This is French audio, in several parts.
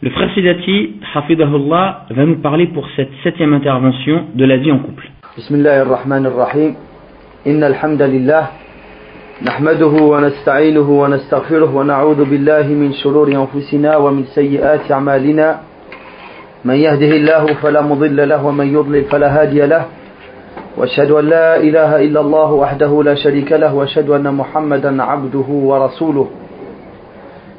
Le frère Sidati, Hafidahullah, va nous parler pour cette septième intervention de la vie en couple. Bismillah ar-Rahman ar-Rahim. Inna. نحمده ونستعينه ونستغفره ونعوذ بالله من شرور أنفسنا ومن سيئات أعمالنا من يهده الله فلا مضل له ومن يضلل فلا هادي له واشهد أن لا إله إلا الله وحده لا شريك له واشهد أن محمدا عبده ورسوله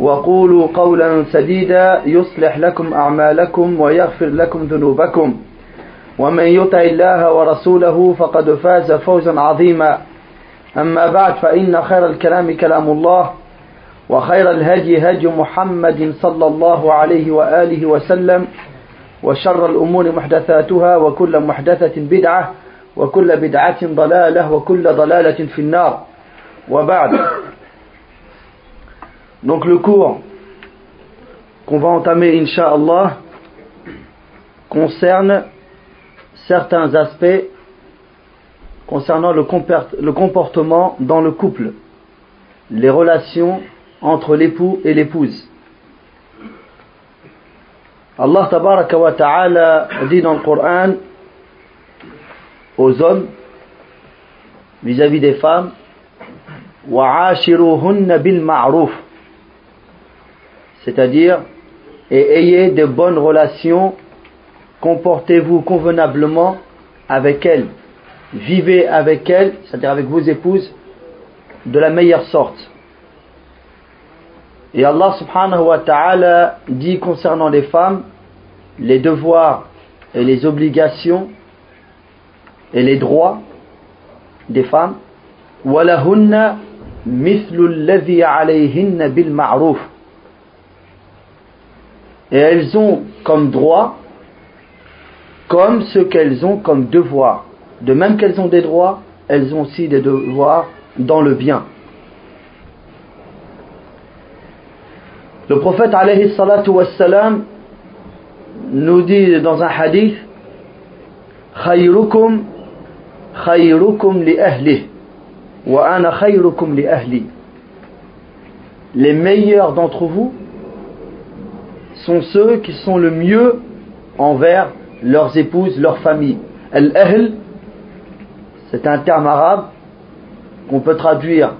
وقولوا قولا سديدا يصلح لكم أعمالكم ويغفر لكم ذنوبكم. ومن يطع الله ورسوله فقد فاز فوزا عظيما. أما بعد فإن خير الكلام كلام الله وخير الهدي هدي محمد صلى الله عليه وآله وسلم وشر الأمور محدثاتها وكل محدثة بدعة وكل بدعة ضلالة وكل ضلالة في النار. وبعد Donc le cours qu'on va entamer, Inch'Allah, concerne certains aspects concernant le comportement dans le couple, les relations entre l'époux et l'épouse. Allah tabaraka wa ta'ala dit dans le Coran aux hommes vis-à-vis des femmes وَعَاشِرُوهُنَّ بِالْمَعْرُوفِ c'est-à-dire et ayez de bonnes relations, comportez-vous convenablement avec elles, vivez avec elles, c'est-à-dire avec vos épouses, de la meilleure sorte. Et Allah subhanahu wa ta'ala dit concernant les femmes, les devoirs et les obligations et les droits des femmes, وَلَهُنَّ مِثْلُ الَّذِي عَلَيْهِنَّ بِالْمَعْرُوفِ et elles ont comme droit comme ce qu'elles ont comme devoir. De même qu'elles ont des droits, elles ont aussi des devoirs dans le bien. Le prophète alayhi nous dit dans un hadith khayrukum khayrukum li ahli wa ana li ahli les meilleurs d'entre vous sont ceux qui sont le mieux envers leurs épouses, leurs familles. Al-Ahl, c'est un terme arabe qu'on peut traduire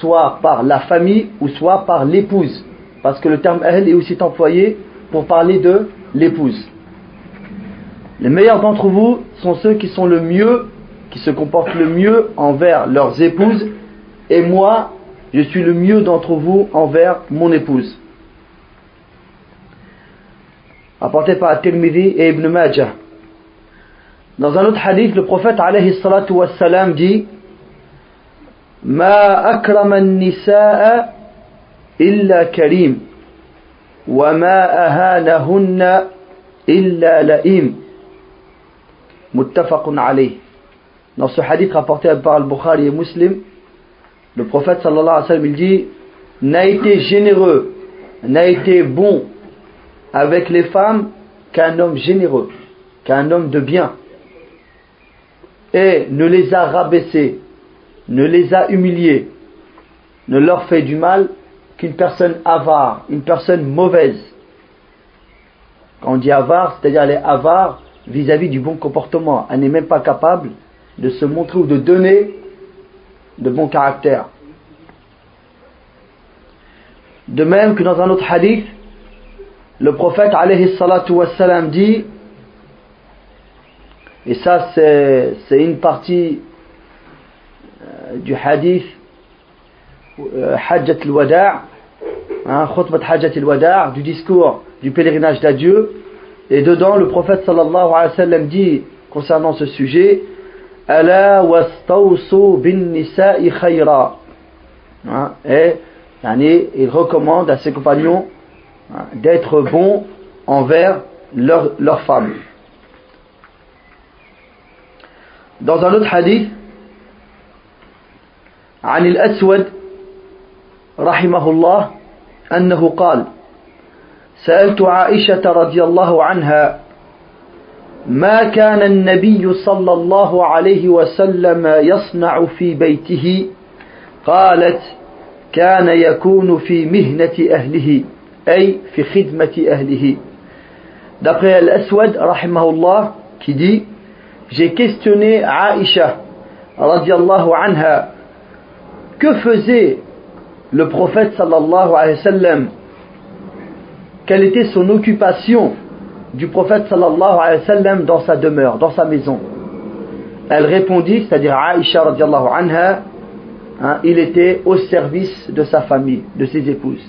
soit par la famille ou soit par l'épouse. Parce que le terme Ahl est aussi employé pour parler de l'épouse. Les meilleurs d'entre vous sont ceux qui sont le mieux, qui se comportent le mieux envers leurs épouses. Et moi, je suis le mieux d'entre vous envers mon épouse apporté par Tirmidhi et Ibn Majah. Dans un autre hadith, le prophète alayhi salatu wassalam dit ما أكرم النساء إلا كريم وما أهانهن إلا لئيم متفق عليه Dans ce hadith rapporté par Al-Bukhari et Muslim, le prophète sallallahu alayhi wa sallam il dit n'a été généreux, n'a été bon avec les femmes qu'un homme généreux, qu'un homme de bien, et ne les a rabaissés, ne les a humiliés, ne leur fait du mal qu'une personne avare, une personne mauvaise. Quand on dit avare, c'est-à-dire elle est avare vis-à-vis du bon comportement, elle n'est même pas capable de se montrer ou de donner de bon caractère. De même que dans un autre hadith, le prophète alayhi salatu dit, et ça c'est une partie euh, du hadith euh, Hajjat al-Wada' hein, Hajjat al-Wada' du discours du pèlerinage d'adieu. Et dedans le prophète sallallahu dit concernant ce sujet Ala wastawsu bin nisa'i khayra et yani, il recommande à ses compagnons d'être bon envers leur, leur femme. Dans un autre hadith, عن الأسود رحمه الله أنه قال سألت عائشة رضي الله عنها ما كان النبي صلى الله عليه وسلم يصنع في بيته قالت كان يكون في مهنة أهله أي في خدمة أهله D'après Al-Aswad, rahimahullah, qui dit J'ai questionné Aïcha, radiallahu anha, que faisait le prophète sallallahu alayhi wa sallam Quelle était son occupation du prophète sallallahu alayhi wa sallam dans sa demeure, dans sa maison Elle répondit, c'est-à-dire Aïcha radiallahu anha, hein, il était au service de sa famille, de ses épouses.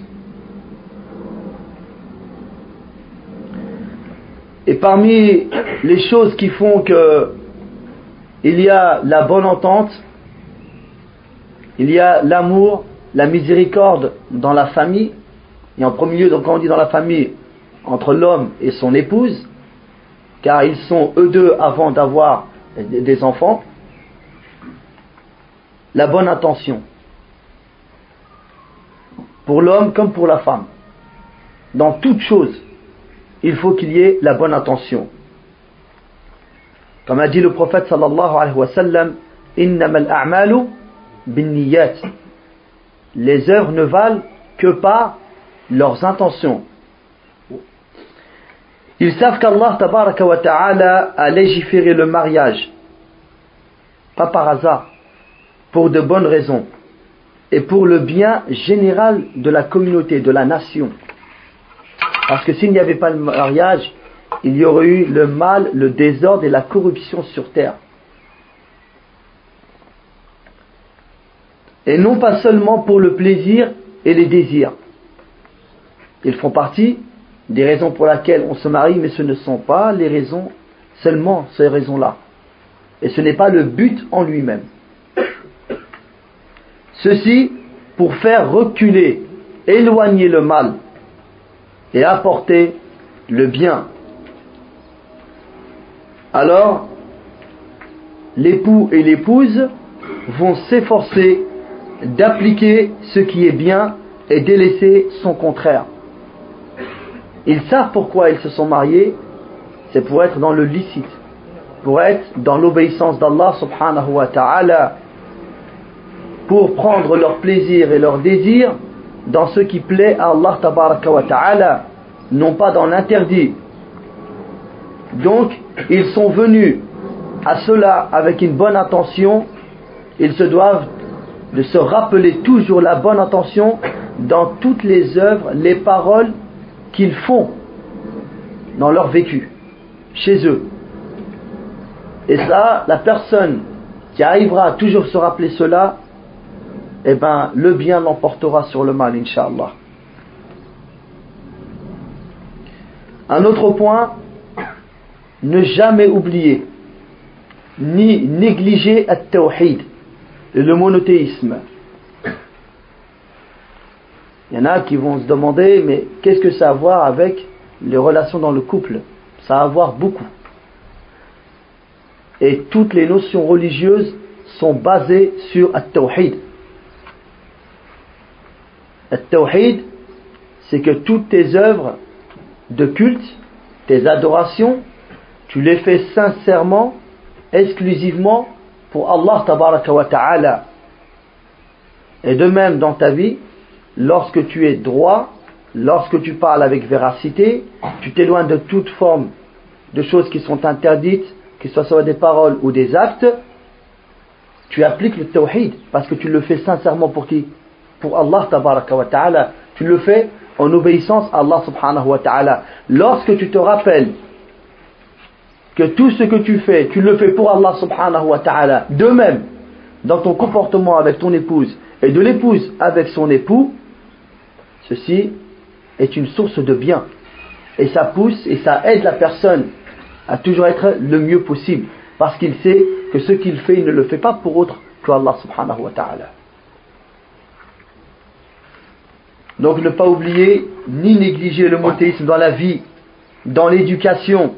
Et parmi les choses qui font que il y a la bonne entente, il y a l'amour, la miséricorde dans la famille, et en premier lieu, donc quand on dit dans la famille, entre l'homme et son épouse, car ils sont eux deux avant d'avoir des enfants, la bonne intention, pour l'homme comme pour la femme, dans toute chose il faut qu'il y ait la bonne intention. Comme a dit le prophète sallallahu alayhi wa sallam, a'malu binniyat. Les œuvres ne valent que par leurs intentions. Ils savent qu'Allah ta'ala a légiféré le mariage, pas par hasard, pour de bonnes raisons, et pour le bien général de la communauté, de la nation. Parce que s'il n'y avait pas le mariage, il y aurait eu le mal, le désordre et la corruption sur terre. Et non pas seulement pour le plaisir et les désirs. Ils font partie des raisons pour lesquelles on se marie, mais ce ne sont pas les raisons, seulement ces raisons-là. Et ce n'est pas le but en lui-même. Ceci pour faire reculer, éloigner le mal et apporter le bien. Alors, l'époux et l'épouse vont s'efforcer d'appliquer ce qui est bien et délaisser son contraire. Ils savent pourquoi ils se sont mariés, c'est pour être dans le licite, pour être dans l'obéissance d'Allah subhanahu wa ta'ala, pour prendre leur plaisir et leur désir dans ce qui plaît à Allah wa ta'ala, non pas dans l'interdit. Donc, ils sont venus à cela avec une bonne intention, ils se doivent de se rappeler toujours la bonne intention dans toutes les œuvres, les paroles qu'ils font dans leur vécu, chez eux. Et ça, la personne qui arrivera à toujours se rappeler cela, eh ben, le bien l'emportera sur le mal, inshallah. Un autre point, ne jamais oublier, ni négliger at-tawhid, le monothéisme. Il y en a qui vont se demander, mais qu'est-ce que ça a à voir avec les relations dans le couple? Ça a à voir beaucoup. Et toutes les notions religieuses sont basées sur at-tawhid. At-tawhid, c'est que toutes tes œuvres de culte, tes adorations, tu les fais sincèrement, exclusivement pour Allah wa ta'ala. Et de même dans ta vie, lorsque tu es droit, lorsque tu parles avec véracité, tu t'éloignes de toute forme de choses qui sont interdites, que ce soit des paroles ou des actes, tu appliques le tawhid parce que tu le fais sincèrement pour qui? Pour Allah tabaraka wa ta'ala. Tu le fais en obéissance à Allah subhanahu wa ta'ala. Lorsque tu te rappelles que tout ce que tu fais, tu le fais pour Allah subhanahu wa ta'ala, de même, dans ton comportement avec ton épouse et de l'épouse avec son époux, ceci est une source de bien. Et ça pousse et ça aide la personne à toujours être le mieux possible. Parce qu'il sait que ce qu'il fait, il ne le fait pas pour autre que Allah subhanahu wa ta'ala. Donc ne pas oublier ni négliger le monothéisme dans la vie dans l'éducation,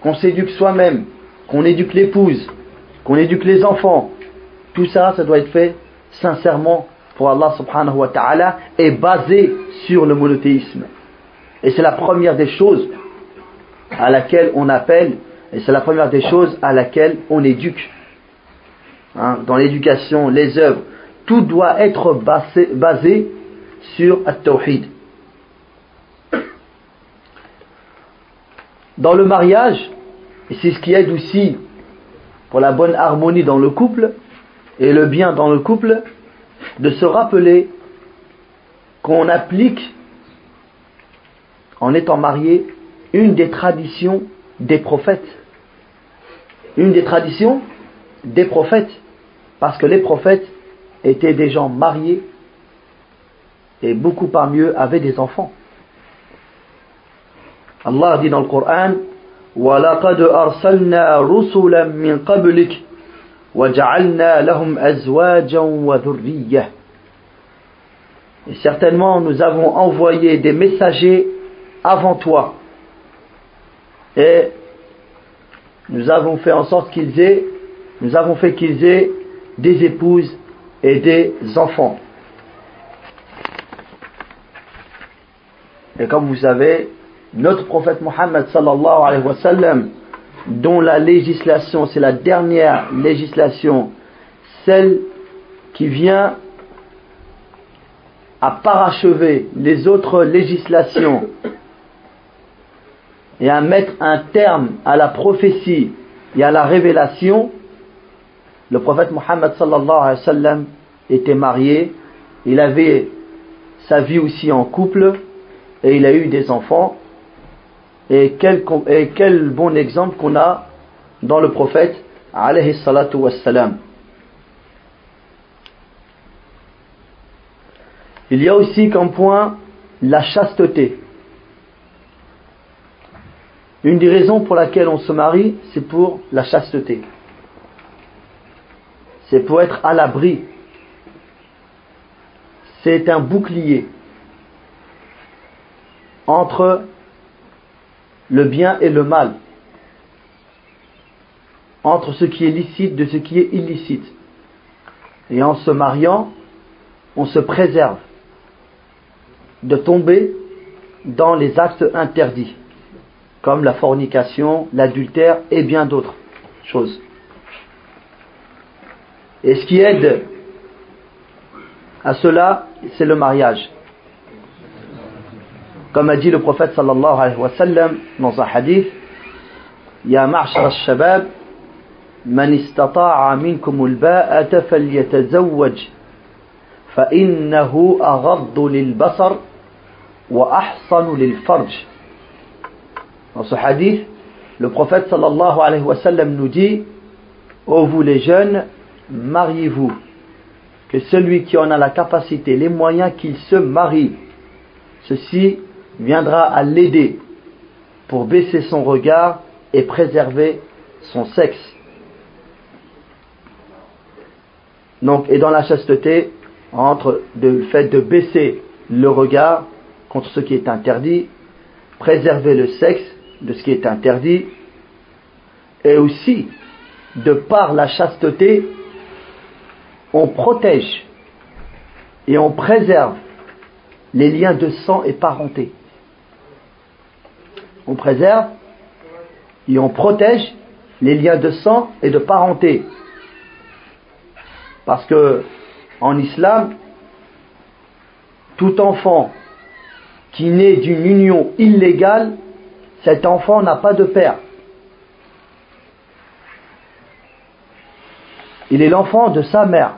qu'on s'éduque soi-même, qu'on éduque l'épouse, qu'on éduque les enfants, tout ça, ça doit être fait sincèrement pour Allah subhanahu wa ta'ala et basé sur le monothéisme. Et c'est la première des choses à laquelle on appelle, et c'est la première des choses à laquelle on éduque. Hein, dans l'éducation, les œuvres, tout doit être basé, basé sur At-Tawhid. Dans le mariage, et c'est ce qui aide aussi pour la bonne harmonie dans le couple et le bien dans le couple, de se rappeler qu'on applique, en étant marié, une des traditions des prophètes. Une des traditions des prophètes. Parce que les prophètes étaient des gens mariés et beaucoup parmi eux avaient des enfants. Allah dit dans le Coran وَلَقَدْ أَرْسَلْنَا رُسُلًا مِّن قَبْلِكَ وَجَعَلْنَا لَهُمْ أَزْوَاجًا وَذُرِّيَّةً Et certainement nous avons envoyé des messagers avant toi et nous avons fait en sorte qu'ils aient nous avons fait qu'ils aient des épouses et des enfants. Et comme vous savez, notre prophète Mohammed sallallahu alayhi wa sallam, dont la législation, c'est la dernière législation, celle qui vient à parachever les autres législations et à mettre un terme à la prophétie et à la révélation, le prophète Mohammed sallallahu alayhi wa sallam était marié, il avait sa vie aussi en couple et il a eu des enfants et quel, et quel bon exemple qu'on a dans le prophète alayhi salatu wassalam. Il y a aussi comme point la chasteté. Une des raisons pour laquelle on se marie, c'est pour la chasteté. C'est pour être à l'abri. C'est un bouclier entre le bien et le mal, entre ce qui est licite de ce qui est illicite. Et en se mariant, on se préserve de tomber dans les actes interdits, comme la fornication, l'adultère et bien d'autres choses. Et ce qui aide à cela, c'est le mariage. Comme a dit le prophète sallallahu alayhi wa sallam dans un hadith, Ya ma'shar al-shabab, man istata'a minkum al-ba'ata falyatazawwaj, فإنه أغض للبصر وأحصن للفرج. Dans ce hadith, le prophète sallallahu alayhi wa sallam nous dit, Ô vous les jeunes, mariez-vous, que celui qui en a la capacité, les moyens qu'il se marie, ceci viendra à l'aider pour baisser son regard et préserver son sexe. Donc, et dans la chasteté, entre le fait de baisser le regard contre ce qui est interdit, préserver le sexe de ce qui est interdit, et aussi, de par la chasteté, on protège et on préserve les liens de sang et parenté on préserve et on protège les liens de sang et de parenté. Parce que en islam, tout enfant qui naît d'une union illégale, cet enfant n'a pas de père. Il est l'enfant de sa mère.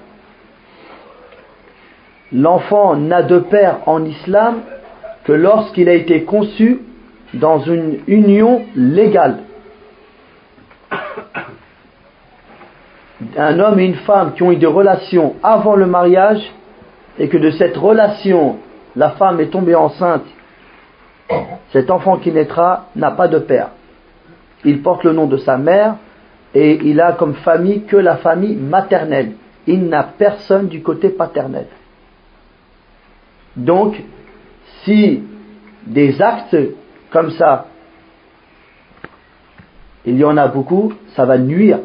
L'enfant n'a de père en islam que lorsqu'il a été conçu dans une union légale. Un homme et une femme qui ont eu des relations avant le mariage et que de cette relation, la femme est tombée enceinte, cet enfant qui naîtra n'a pas de père. Il porte le nom de sa mère et il a comme famille que la famille maternelle. Il n'a personne du côté paternel. Donc, si des actes comme ça il y en a beaucoup, ça va nuire.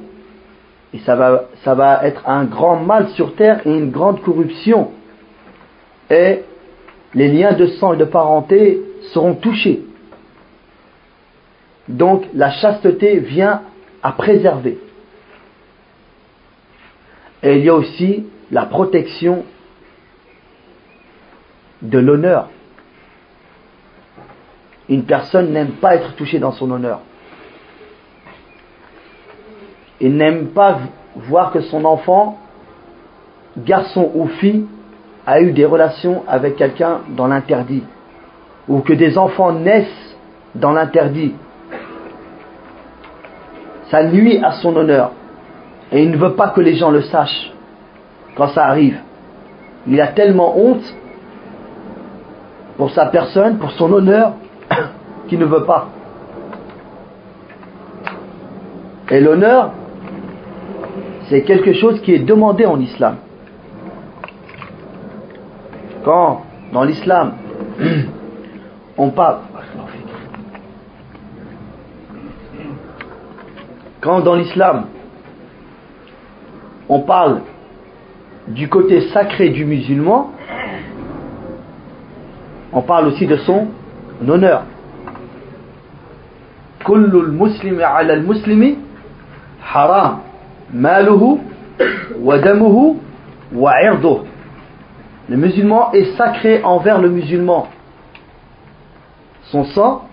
Et ça va, ça va être un grand mal sur terre et une grande corruption. Et les liens de sang et de parenté seront touchés. Donc la chasteté vient à préserver. Et il y a aussi la protection de l'honneur. Une personne n'aime pas être touchée dans son honneur. Il n'aime pas voir que son enfant, garçon ou fille, a eu des relations avec quelqu'un dans l'interdit. Ou que des enfants naissent dans l'interdit. Ça nuit à son honneur. Et il ne veut pas que les gens le sachent quand ça arrive. Il a tellement honte pour sa personne, pour son honneur, qu'il ne veut pas. Et l'honneur, c'est quelque chose qui est demandé en islam. Quand, dans l'islam, on parle... Quand dans l'islam, on parle du côté sacré du musulman, on parle aussi de son honneur. Ala al-muslimi haram maluhu wa damuhu wa irduh. Le musulman est sacré envers le musulman. Son sang,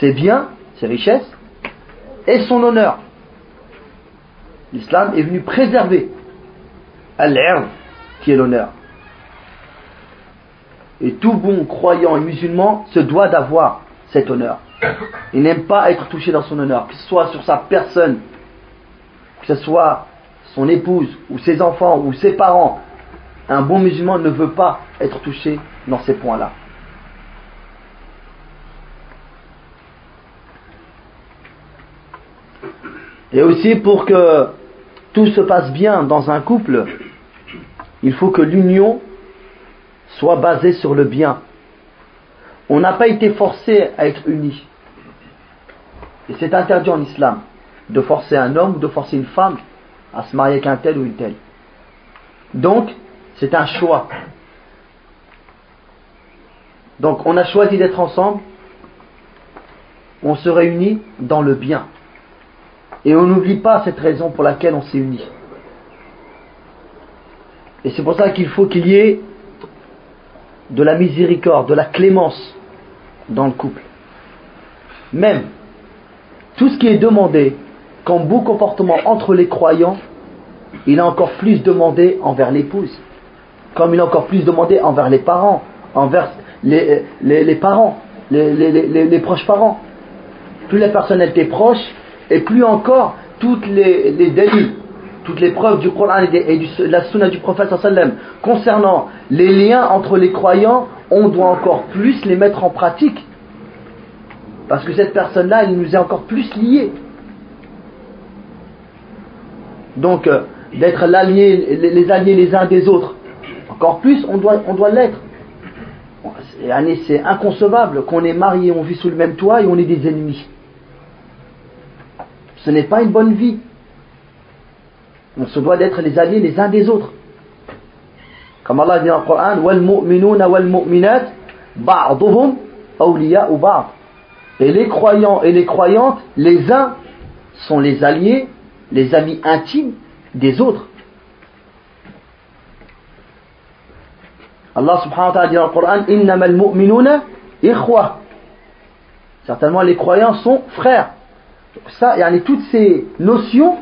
ses biens, ses richesses et son honneur. L'islam est venu préserver al qui est l'honneur. Et tout bon croyant et musulman se doit d'avoir cet honneur. Il n'aime pas être touché dans son honneur, que ce soit sur sa personne, que ce soit son épouse ou ses enfants ou ses parents. Un bon musulman ne veut pas être touché dans ces points-là. Et aussi pour que tout se passe bien dans un couple, il faut que l'union soit basé sur le bien. On n'a pas été forcé à être unis. Et c'est interdit en islam de forcer un homme ou de forcer une femme à se marier avec un tel ou une telle. Donc, c'est un choix. Donc, on a choisi d'être ensemble, on se réunit dans le bien. Et on n'oublie pas cette raison pour laquelle on s'est unis. Et c'est pour ça qu'il faut qu'il y ait de la miséricorde, de la clémence dans le couple. Même tout ce qui est demandé comme beau comportement entre les croyants, il est encore plus demandé envers l'épouse, comme il est encore plus demandé envers les parents, envers les, parents, les, proches parents. Plus la personne était proche, et plus encore toutes les, délits, toutes les preuves du Coran et de la sunna du prophète sallam concernant les liens entre les croyants, on doit encore plus les mettre en pratique. Parce que cette personne-là, elle nous est encore plus liée. Donc, euh, d'être les, alliés les uns des autres, encore plus, on doit, on doit l'être. C'est inconcevable qu'on est marié, on vit sous le même toit et on est des ennemis. Ce n'est pas une bonne vie. On se doit d'être les alliés les uns des autres. Comme Allah dit dans le Coran, وَالْمُؤْمِنُونَ وَالْمُؤْمِنَاتِ بَعْضُهُمْ أَوْلِيَاءُ بَعْض et les croyants et les croyantes, les uns sont les alliés, les amis intimes des autres. Allah subhanahu wa ta'ala dit dans le Coran Innamal mu'minuna. Certainement, les croyants sont frères. Ça, yani, toutes ces notions,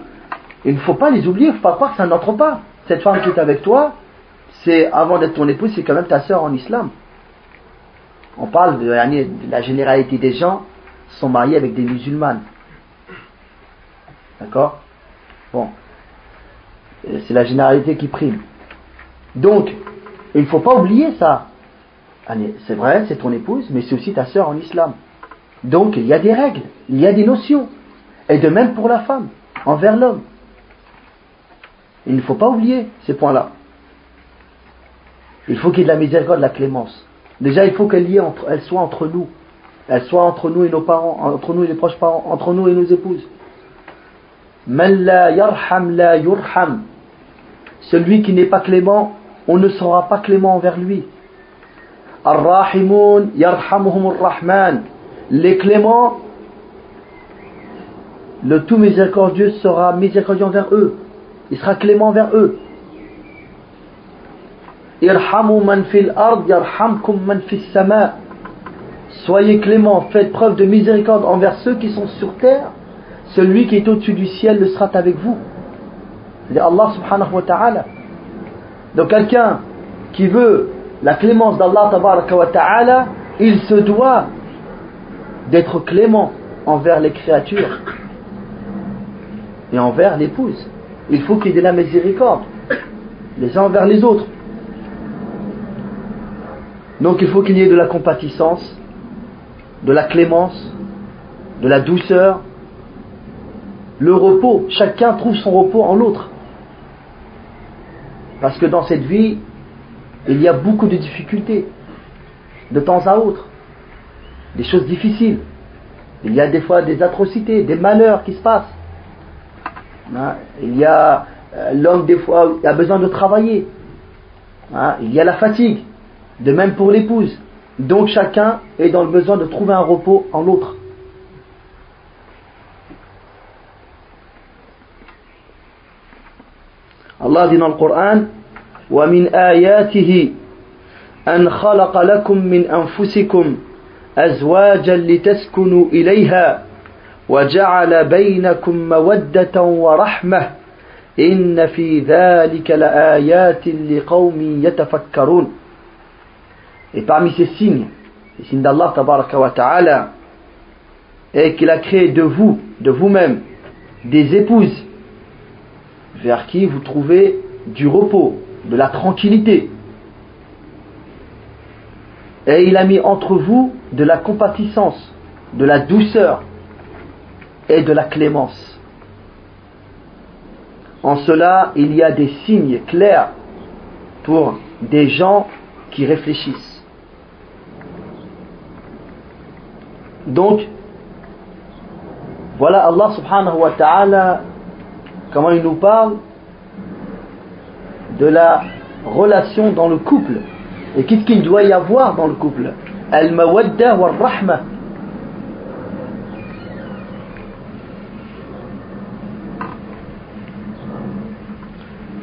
il ne faut pas les oublier, il ne faut pas croire que ça n'entre pas. Cette femme qui est avec toi, c'est avant d'être ton épouse, c'est quand même ta sœur en islam. On parle de, la généralité des gens sont mariés avec des musulmanes. D'accord? Bon. C'est la généralité qui prime. Donc, il ne faut pas oublier ça. C'est vrai, c'est ton épouse, mais c'est aussi ta sœur en islam. Donc, il y a des règles, il y a des notions. Et de même pour la femme, envers l'homme. Il ne faut pas oublier ces points-là. Il faut qu'il y ait de la miséricorde, de la clémence. Déjà, il faut qu'elle entre, elle soit entre nous. elle soit entre nous et nos parents, entre nous et les proches parents, entre nous et nos épouses. Celui qui n'est pas clément, on ne sera pas clément envers lui. Rahman Les cléments, le tout miséricordieux sera miséricordieux envers eux. Il sera clément envers eux. Irhamu man fil ard yarhamkum man fis sama. Soyez clément, faites preuve de miséricorde envers ceux qui sont sur terre. Celui qui est au-dessus du ciel le sera avec vous. C'est Allah subhanahu wa ta'ala. Donc quelqu'un qui veut la clémence d'Allah wa ta'ala, il se doit d'être clément envers les créatures et envers l'épouse. Il faut qu'il ait de la miséricorde les uns envers les autres. Donc il faut qu'il y ait de la compatissance, de la clémence, de la douceur, le repos. Chacun trouve son repos en l'autre. Parce que dans cette vie, il y a beaucoup de difficultés, de temps à autre, des choses difficiles. Il y a des fois des atrocités, des malheurs qui se passent. Hein, il y a euh, l'homme des fois a besoin de travailler. Hein, il y a la fatigue. De même pour l'épouse. Donc chacun est dans le besoin de trouver un repos en l'autre. Allah dit dans le Coran ومن آياته أن خلق لكم من أنفسكم أزواجا لتسكنوا إليها وجعل بينكم مودة ورحمة إن في ذلك لآيات لقوم يتفكرون et parmi ces signes, les signes d'Allah ta'ala, est qu'il a créé de vous, de vous-même, des épouses vers qui vous trouvez du repos, de la tranquillité. Et il a mis entre vous de la compatissance, de la douceur et de la clémence. En cela, il y a des signes clairs pour des gens qui réfléchissent. Donc, voilà Allah subhanahu wa ta'ala, comment il nous parle de la relation dans le couple. Et qu'est-ce qu'il doit y avoir dans le couple? Al-mawadda wa rahma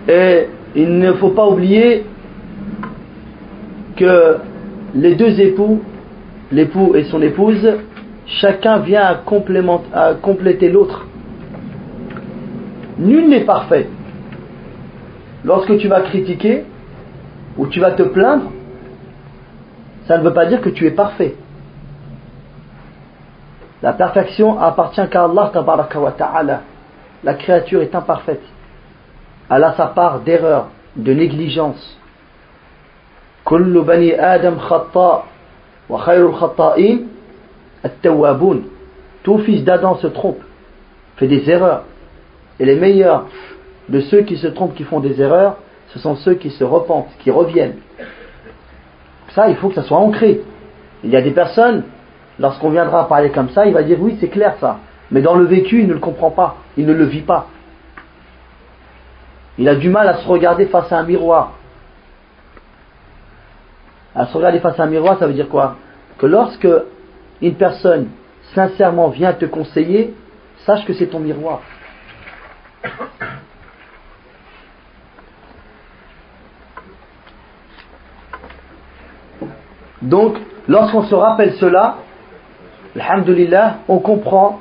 Et il ne faut pas oublier que les deux époux, l'époux et son épouse, chacun vient à, compléter l'autre. Nul n'est parfait. Lorsque tu vas critiquer ou tu vas te plaindre, ça ne veut pas dire que tu es parfait. La perfection appartient qu'à Allah ta'ala. La créature est imparfaite. Elle a sa part d'erreur, de négligence. Kullu bani Adam khata wa khayrul khata'in tout fils d'Adam se trompe, fait des erreurs. Et les meilleurs de ceux qui se trompent, qui font des erreurs, ce sont ceux qui se repentent, qui reviennent. Ça, il faut que ça soit ancré. Il y a des personnes, lorsqu'on viendra parler comme ça, il va dire oui, c'est clair ça. Mais dans le vécu, il ne le comprend pas, il ne le vit pas. Il a du mal à se regarder face à un miroir. À se regarder face à un miroir, ça veut dire quoi? Que lorsque une personne sincèrement vient te conseiller, sache que c'est ton miroir. Donc, lorsqu'on se rappelle cela, alhamdulillah, on comprend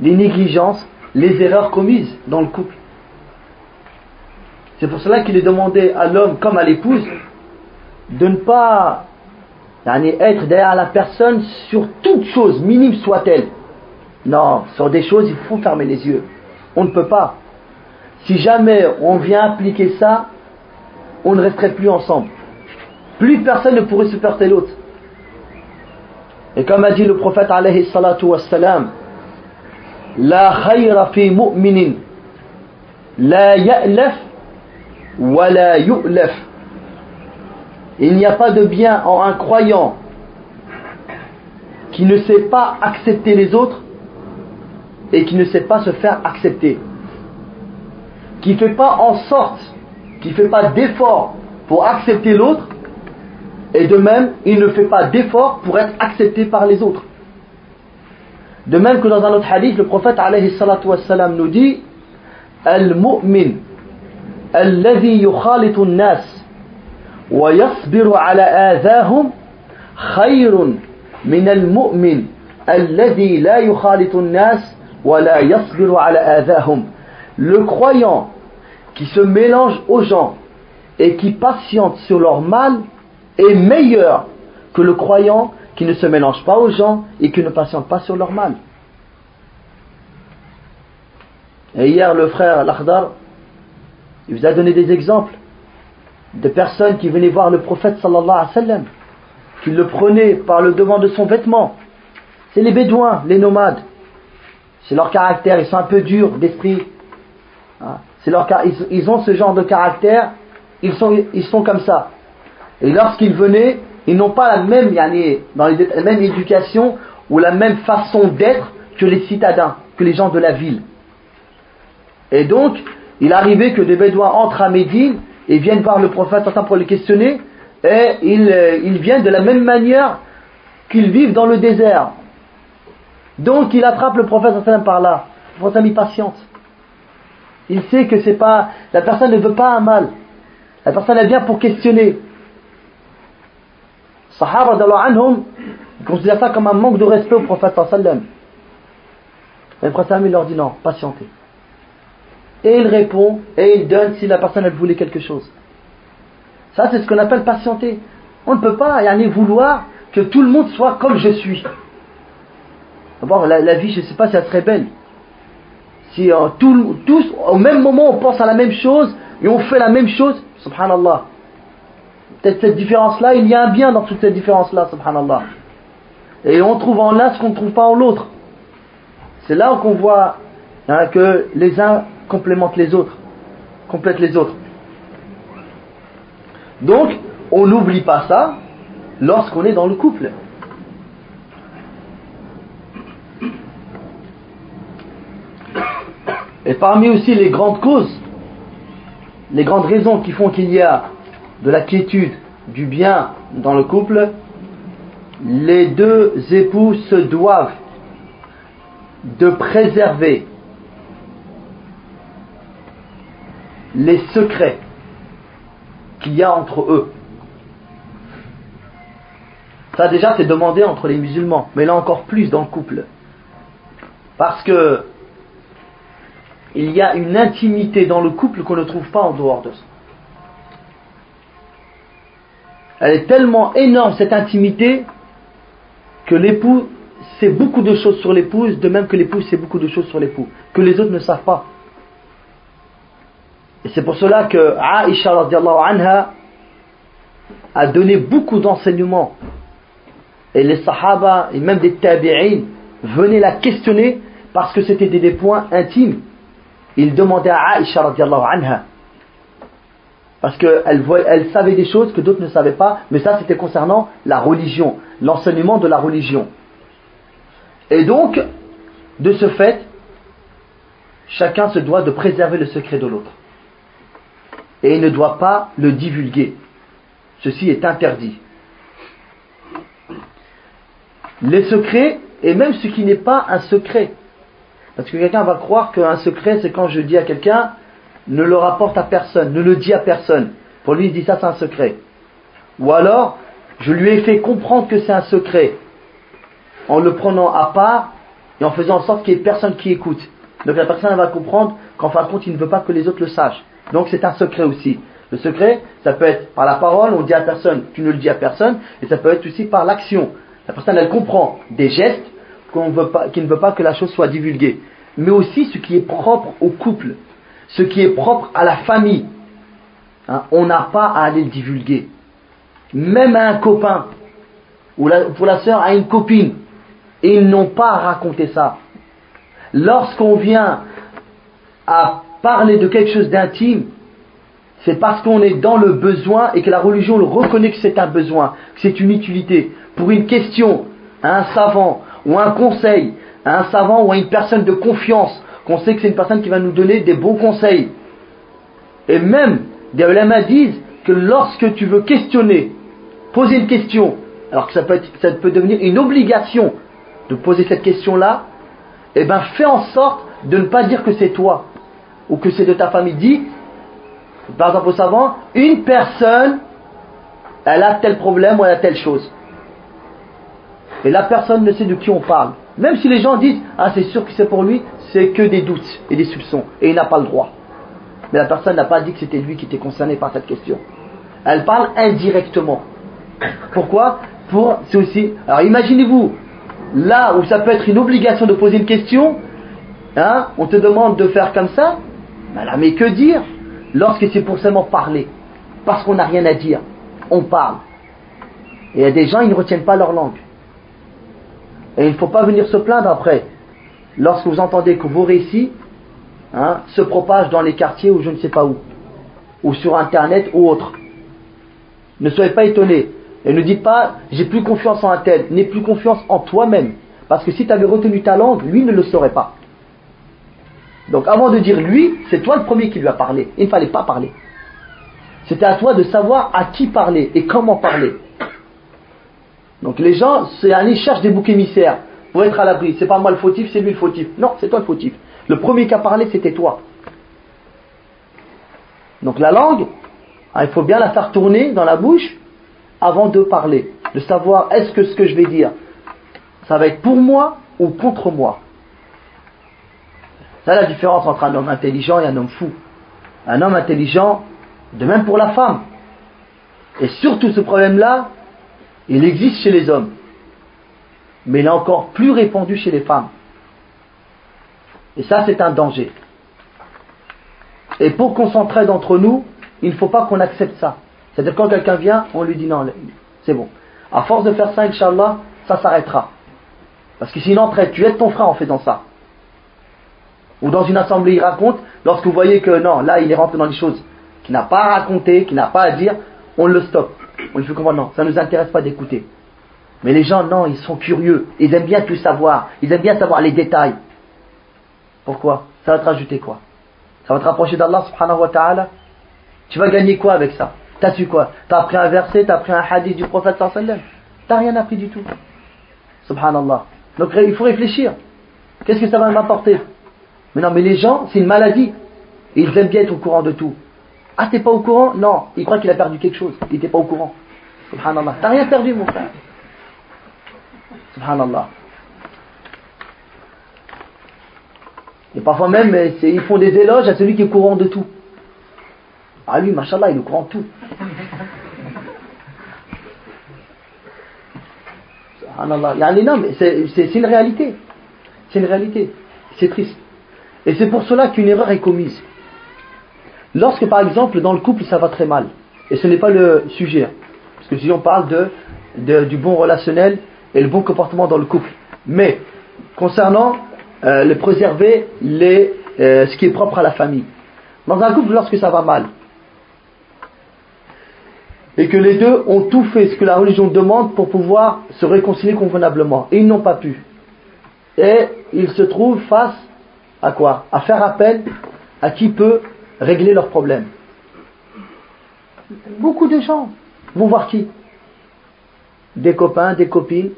les négligences, les erreurs commises dans le couple. C'est pour cela qu'il est demandé à l'homme comme à l'épouse de ne pas être derrière la personne sur toute chose, minime soit-elle. Non, sur des choses, il faut fermer les yeux. On ne peut pas. Si jamais on vient appliquer ça, on ne resterait plus ensemble. Plus personne ne pourrait supporter l'autre. Et comme a dit le prophète alayhi salatu wassalam, La khayra fi mu'minin, la ya'laf, wa la yu'laf. Il n'y a pas de bien en un croyant qui ne sait pas accepter les autres et qui ne sait pas se faire accepter. Qui ne fait pas en sorte, qui ne fait pas d'effort pour accepter l'autre et de même, il ne fait pas d'effort pour être accepté par les autres. De même que dans un autre hadith, le prophète nous dit Al-mu'min, al-ladhi yukhalitu nas ويصبر على آذاهم خير من المؤمن الذي لا يخالط الناس ولا يصبر على آذاهم Le croyant qui se mélange aux gens et qui patiente sur leur mal est meilleur que le croyant qui ne se mélange pas aux gens et qui ne patiente pas sur leur mal. Et hier, le frère Lakhdar, il vous a donné des exemples de personnes qui venaient voir le prophète sallallahu alayhi wa sallam, qui le prenaient par le devant de son vêtement. C'est les bédouins, les nomades. C'est leur caractère, ils sont un peu durs d'esprit. Hein. C'est leur, ils ont ce genre de caractère, ils sont, ils sont comme ça. Et lorsqu'ils venaient, ils n'ont pas la même, dans la même éducation ou la même façon d'être que les citadins, que les gens de la ville. Et donc, il arrivait que des Bédouins entrent à Médine et viennent voir le prophète pour le questionner, et ils, euh, ils viennent de la même manière qu'ils vivent dans le désert. Donc il attrape le prophète par là. Le prophète il patiente. Il sait que c'est pas, la personne ne veut pas un mal. La personne elle vient pour questionner. Sahaba anhum, ils considèrent ça comme un manque de respect au prophète sallam. Le prophète il leur dit non, patientez. Et il répond et il donne si la personne elle voulait quelque chose. Ça c'est ce qu'on appelle patienter. On ne peut pas y aller vouloir que tout le monde soit comme je suis. D'abord, la, vie, je ne sais pas si elle serait belle. Si euh, tous, au même moment, on pense à la même chose et on fait la même chose, subhanallah. Peut-être cette différence-là, il y a un bien dans toute cette différence-là, subhanallah. Et on trouve en l'un ce qu'on ne trouve pas en l'autre. C'est là qu'on voit hein, que les uns complémentent les autres, complètent les autres. Donc, on n'oublie pas ça lorsqu'on est dans le couple. Et parmi aussi les grandes causes, les grandes raisons qui font qu'il y a de la quiétude, du bien dans le couple, les deux époux se doivent de préserver les secrets qu'il y a entre eux. Ça déjà c'est demandé entre les musulmans, mais là encore plus dans le couple. Parce que il y a une intimité dans le couple qu'on ne trouve pas en dehors de ça. Elle est tellement énorme cette intimité que l'époux sait beaucoup de choses sur l'épouse, de même que l'épouse sait beaucoup de choses sur l'époux, que les autres ne savent pas. Et c'est pour cela que Aisha anha a donné beaucoup d'enseignements. Et les Sahaba et même des Tabi'in venaient la questionner parce que c'était des points intimes il demandait à radiallahu anha parce qu'elle elle savait des choses que d'autres ne savaient pas, mais ça c'était concernant la religion, l'enseignement de la religion. Et donc, de ce fait, chacun se doit de préserver le secret de l'autre. Et il ne doit pas le divulguer. Ceci est interdit. Les secrets, et même ce qui n'est pas un secret, parce que quelqu'un va croire qu'un secret, c'est quand je dis à quelqu'un, ne le rapporte à personne, ne le dis à personne. Pour lui, il dit ça, c'est un secret. Ou alors, je lui ai fait comprendre que c'est un secret, en le prenant à part et en faisant en sorte qu'il n'y ait personne qui écoute. Donc la personne va comprendre qu'en fin de compte, il ne veut pas que les autres le sachent. Donc c'est un secret aussi. Le secret, ça peut être par la parole, on dit à personne, tu ne le dis à personne, et ça peut être aussi par l'action. La personne, elle comprend des gestes, veut pas, qui ne veut pas que la chose soit divulguée. Mais aussi ce qui est propre au couple, ce qui est propre à la famille. Hein, on n'a pas à aller le divulguer. Même à un copain, ou pour la sœur à une copine, ils n'ont pas à raconter ça. Lorsqu'on vient à parler de quelque chose d'intime, c'est parce qu'on est dans le besoin et que la religion reconnaît que c'est un besoin, que c'est une utilité. Pour une question à un savant ou un conseil, à un savant ou à une personne de confiance, qu'on sait que c'est une personne qui va nous donner des bons conseils. Et même, des ulama disent que lorsque tu veux questionner, poser une question, alors que ça peut, ça peut devenir une obligation de poser cette question-là, eh ben fais en sorte de ne pas dire que c'est toi ou que c'est de ta famille. Dis, par exemple au savant, une personne, elle a tel problème ou elle a telle chose. Et la personne ne sait de qui on parle. Même si les gens disent, ah c'est sûr que c'est pour lui, c'est que des doutes et des soupçons. Et il n'a pas le droit. Mais la personne n'a pas dit que c'était lui qui était concerné par cette question. Elle parle indirectement. Pourquoi? Pour, c'est aussi. Alors imaginez-vous, là où ça peut être une obligation de poser une question, hein, on te demande de faire comme ça, mais que dire Lorsque c'est pour seulement parler, parce qu'on n'a rien à dire, on parle. Et il y a des gens, ils ne retiennent pas leur langue. Et il ne faut pas venir se plaindre après, lorsque vous entendez que vos récits hein, se propagent dans les quartiers ou je ne sais pas où, ou sur Internet ou autre. Ne soyez pas étonnés. Et ne dites pas, j'ai plus confiance en un tel. N'aie plus confiance en toi-même. Parce que si tu avais retenu ta langue, lui ne le saurait pas. Donc avant de dire lui, c'est toi le premier qui lui a parlé. Il ne fallait pas parler. C'était à toi de savoir à qui parler et comment parler. Donc les gens, c'est un, ils cherchent des boucs émissaires pour être à l'abri. C'est pas moi le fautif, c'est lui le fautif. Non, c'est toi le fautif. Le premier qui a parlé, c'était toi. Donc la langue, hein, il faut bien la faire tourner dans la bouche avant de parler. De savoir est-ce que ce que je vais dire, ça va être pour moi ou contre moi? C'est la différence entre un homme intelligent et un homme fou. Un homme intelligent, de même pour la femme. Et surtout ce problème-là, il existe chez les hommes. Mais il est encore plus répandu chez les femmes. Et ça, c'est un danger. Et pour qu'on s'entraide entre nous, il ne faut pas qu'on accepte ça. C'est-à-dire quand quelqu'un vient, on lui dit non, c'est bon. À force de faire ça, Inch'Allah, ça s'arrêtera. Parce que sinon, tu aides ton frère en faisant ça. Ou dans une assemblée, il raconte, lorsque vous voyez que non, là, il est rentré dans des choses qu'il n'a pas à raconter, qu'il n'a pas à dire, on le stoppe. On lui fait comprendre, non, ça ne nous intéresse pas d'écouter. Mais les gens, non, ils sont curieux. Ils aiment bien tout savoir. Ils aiment bien savoir les détails. Pourquoi? Ça va te rajouter quoi? Ça va te rapprocher d'Allah subhanahu wa ta'ala? Tu vas gagner quoi avec ça? T'as su quoi? T'as appris un verset, t'as appris un hadith du prophète sallallahu T'as rien appris du tout. Subhanallah. Donc il faut réfléchir. Qu'est-ce que ça va m'apporter? Mais non, mais les gens, c'est une maladie. Ils aiment bien être au courant de tout. Ah, t'es pas au courant? Non, il croit qu'il a perdu quelque chose. Il n'était pas au courant. Subhanallah. T'as rien perdu, mon frère. Subhanallah. Et parfois même, ils font des éloges à celui qui est au courant de tout. Ah lui, machallah, il est au courant de tout. Subhanallah. C'est une réalité. C'est une réalité. C'est triste. Et c'est pour cela qu'une erreur est commise. Lorsque par exemple dans le couple ça va très mal, et ce n'est pas le sujet, parce que si on parle du bon relationnel et le bon comportement dans le couple, mais concernant euh, le préserver euh, ce qui est propre à la famille. Dans un couple, lorsque ça va mal, et que les deux ont tout fait ce que la religion demande pour pouvoir se réconcilier convenablement, et ils n'ont pas pu, et ils se trouvent face à quoi À faire appel à qui peut régler leurs problèmes. Beaucoup de gens vont voir qui? Des copains, des copines.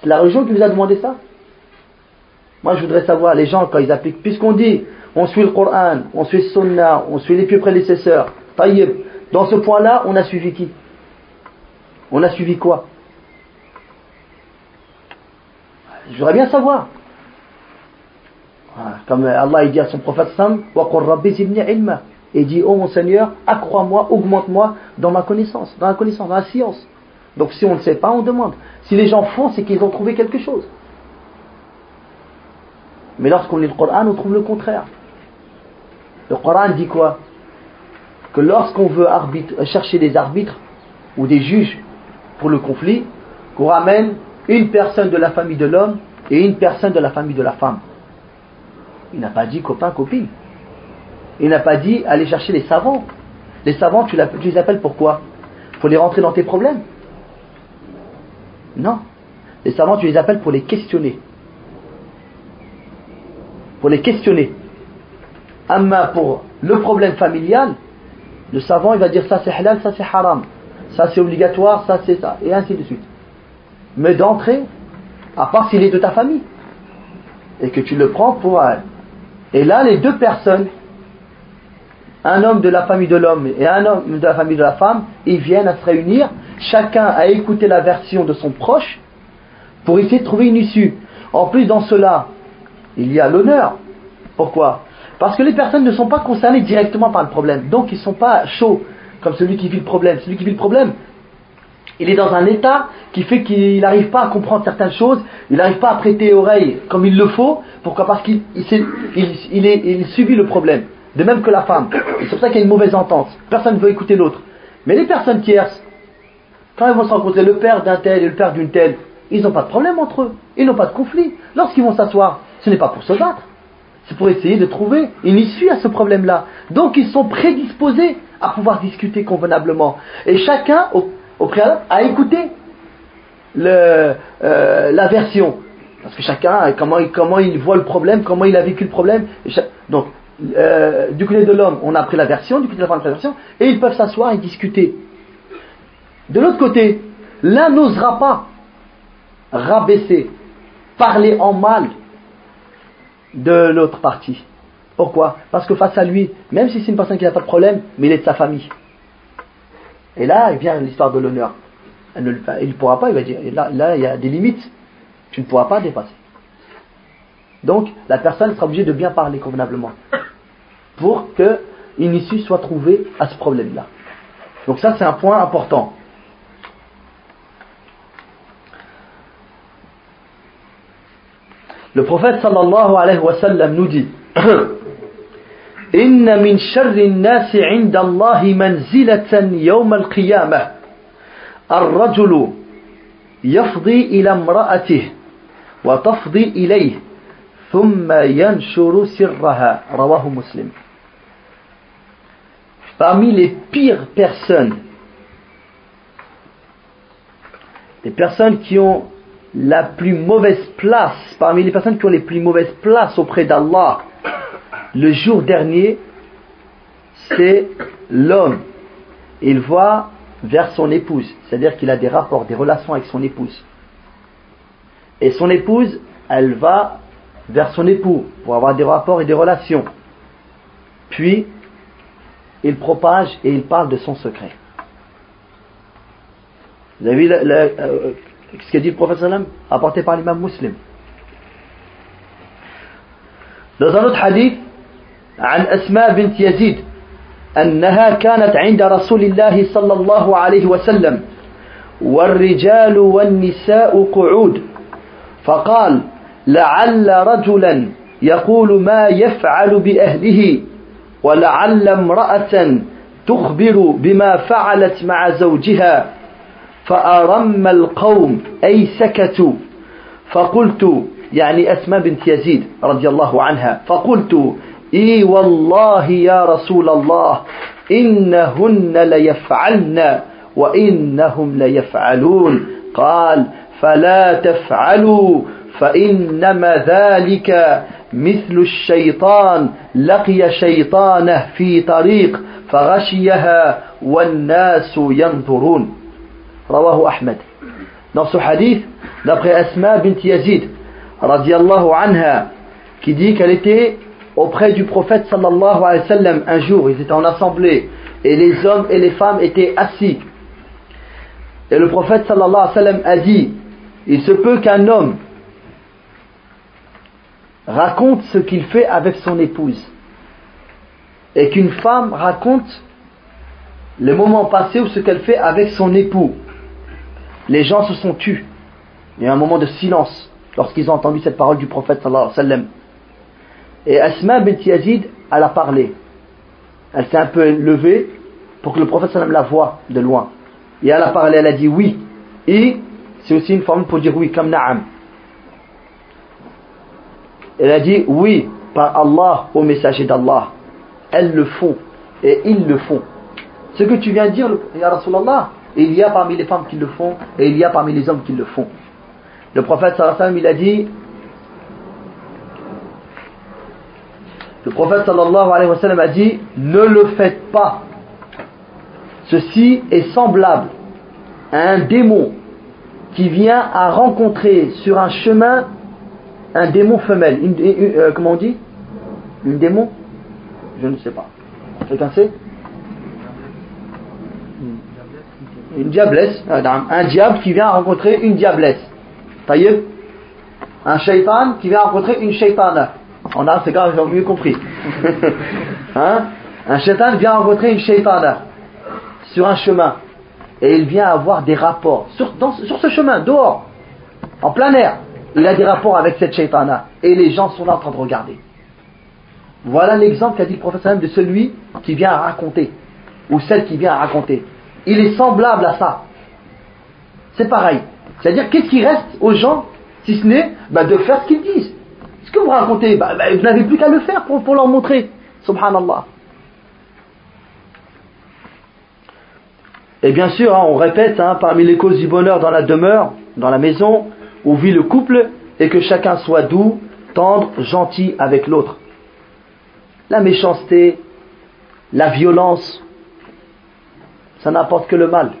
C'est la religion qui vous a demandé ça? Moi je voudrais savoir, les gens quand ils appliquent, puisqu'on dit, on suit le Coran, on suit le Sunnah, on suit les plus prédécesseurs, dans ce point-là, on a suivi qui? On a suivi quoi? Je voudrais bien savoir. Comme Allah il dit à son prophète Sam, et dit, oh mon Seigneur, accrois-moi, augmente-moi dans ma connaissance, dans la connaissance, dans la science. Donc si on ne sait pas, on demande. Si les gens font, c'est qu'ils ont trouvé quelque chose. Mais lorsqu'on lit le Coran, on trouve le contraire. Le Coran dit quoi? Que lorsqu'on veut chercher des arbitres ou des juges pour le conflit, qu'on ramène une personne de la famille de l'homme et une personne de la famille de la femme. Il n'a pas dit copain, copine. Il n'a pas dit aller chercher les savants. Les savants, tu, les appelles pourquoi Pour les rentrer dans tes problèmes? Non. les savants, tu les appelles pour les questionner. Pour les questionner. Amma pour le problème familial, le savant, il va dire ça c'est halal, ça c'est haram. Ça c'est obligatoire, ça c'est ça. Et ainsi de suite. Mais d'entrée, à part s'il est de ta famille. Et que tu le prends pour. Et là, les deux personnes, un homme de la famille de l'homme et un homme de la famille de la femme, ils viennent à se réunir, chacun à écouter la version de son proche, pour essayer de trouver une issue. En plus, dans cela, il y a l'honneur. Pourquoi? Parce que les personnes ne sont pas concernées directement par le problème. Donc, ils ne sont pas chauds comme celui qui vit le problème. Celui qui vit le problème, il est dans un état qui fait qu'il n'arrive pas à comprendre certaines choses, il n'arrive pas à prêter oreille comme il le faut. Pourquoi? Parce qu'il il, subit le problème. De même que la femme. C'est pour ça qu'il y a une mauvaise entente. Personne ne veut écouter l'autre. Mais les personnes tierces, quand ils vont se rencontrer, le père d'un tel et le père d'une telle, ils n'ont pas de problème entre eux. Ils n'ont pas de conflit. Lorsqu'ils vont s'asseoir, ce n'est pas pour se battre. C'est pour essayer de trouver une issue à ce problème-là. Donc ils sont prédisposés à pouvoir discuter convenablement. Et chacun, préalable, a écouté le, euh, la version. Parce que chacun, comment, comment il voit le problème, comment il a vécu le problème. donc, euh, du côté de l'homme, on a pris la version, du côté de la femme, on la version, et ils peuvent s'asseoir et discuter. De l'autre côté, l'un n'osera pas rabaisser, parler en mal de l'autre partie. Pourquoi? Parce que face à lui, même si c'est une personne qui n'a pas de problème, mais il est de sa famille. Et là, il vient l'histoire de l'honneur. Il ne pourra pas, il va dire, là, là, il y a des limites. Tu ne pourras pas dépasser. Donc, la personne sera obligée de bien parler convenablement. Pour qu'une issue soit trouvée à ce problème-là. Donc ça, c'est un point important. Le prophète sallallahu alayhi wa sallam nous dit إن من شر الناس عند الله منزلة يوم القيامة الرجل يفضي إلى امرأته وتفضي إليه ثم ينشر سرها رواه مسلم Parmi les pires personnes, les personnes qui ont la plus mauvaise place, parmi les personnes qui ont les plus mauvaises places auprès d'Allah le jour dernier, c'est l'homme. Il va vers son épouse, c'est-à-dire qu'il a des rapports, des relations avec son épouse. Et son épouse, elle va vers son époux pour avoir des rapports et des relations. Puis, il propage et il parle de son secret. Vous avez vu euh, ce qu'a dit le prophète sallam apporté par l'imam muslim dans un autre hadith عن أسماء بنت يزيد أنها كانت عند رسول الله صلى الله عليه وسلم والرجال والنساء قعود. فقال لعل رجلا يقول ما يفعل بأهله ولعل امرأة تخبر بما فعلت مع زوجها فأرم القوم أي سكتوا. فقلت يعني أسماء بنت يزيد رضي الله عنها فقلت إي والله يا رسول الله إنهن ليفعلن وإنهم ليفعلون. قال فلا تفعلوا فإنما ذلك مثل الشيطان لقي شيطانه في طريق فغشيها والناس ينظرون. رواه أحمد. Dans ce hadith, d'après Asma bint Yazid, radiallahu anha, qui dit qu'elle était auprès du prophète sallallahu alayhi wa sallam un jour, ils étaient en assemblée, et les hommes et les femmes étaient assis. Et le prophète sallallahu alayhi wa sallam a dit, il se peut qu'un homme raconte ce qu'il fait avec son épouse, et qu'une femme raconte le moment passé ou ce qu'elle fait avec son époux. Les gens se sont tus. Il y a un moment de silence lorsqu'ils ont entendu cette parole du prophète sallallahu alayhi wa sallam. Et Asma bint Yazid, elle a parlé. Elle s'est un peu levée pour que le prophète sallam la voie de loin. Et elle a parlé, elle a dit oui. Et c'est aussi une forme pour dire oui, comme na'am. Elle a dit oui, par Allah, au messager d'Allah. Elles le font. Et ils le font. Ce que tu viens de dire, Ya Rasulallah, il y a parmi les femmes qui le font et il y a parmi les hommes qui le font. Le prophète sallallahu il a dit Le prophète sallallahu alayhi wa sallam a dit Ne le faites pas. Ceci est semblable à un démon qui vient à rencontrer sur un chemin un démon femelle. Euh, comment on dit? Une démon? Je ne sais pas. Quelqu'un sait? Une diablesse. Un diable qui vient rencontrer une diablesse. Taïeb Un shaitan qui vient renconttre une shaitana. En arabe, c'est grave, j'ai mieux compris. hein? Un shaitan vient rencontrer une shaitana sur un chemin. Et il vient avoir des rapports sur, sur ce chemin, dehors, en plein air. Il a des rapports avec cette shaitana. Et les gens sont là en train de regarder. Voilà l'exemple qu'a dit le professeur de celui qui vient à raconter. Ou celle qui vient à raconter. Il est semblable à ça. C'est pareil. C'est-à-dire, qu'est-ce qui reste aux gens, si ce n'est bah, de faire ce qu'ils disent Ce que vous racontez, bah, bah, vous n'avez plus qu'à le faire pour, leur montrer. Subhanallah. Et bien sûr, hein, on répète, hein, parmi les causes du bonheur dans la demeure, dans la maison, où vit le couple, et que chacun soit doux, tendre, gentil avec l'autre. La méchanceté, la violence, ça n'apporte que le mal.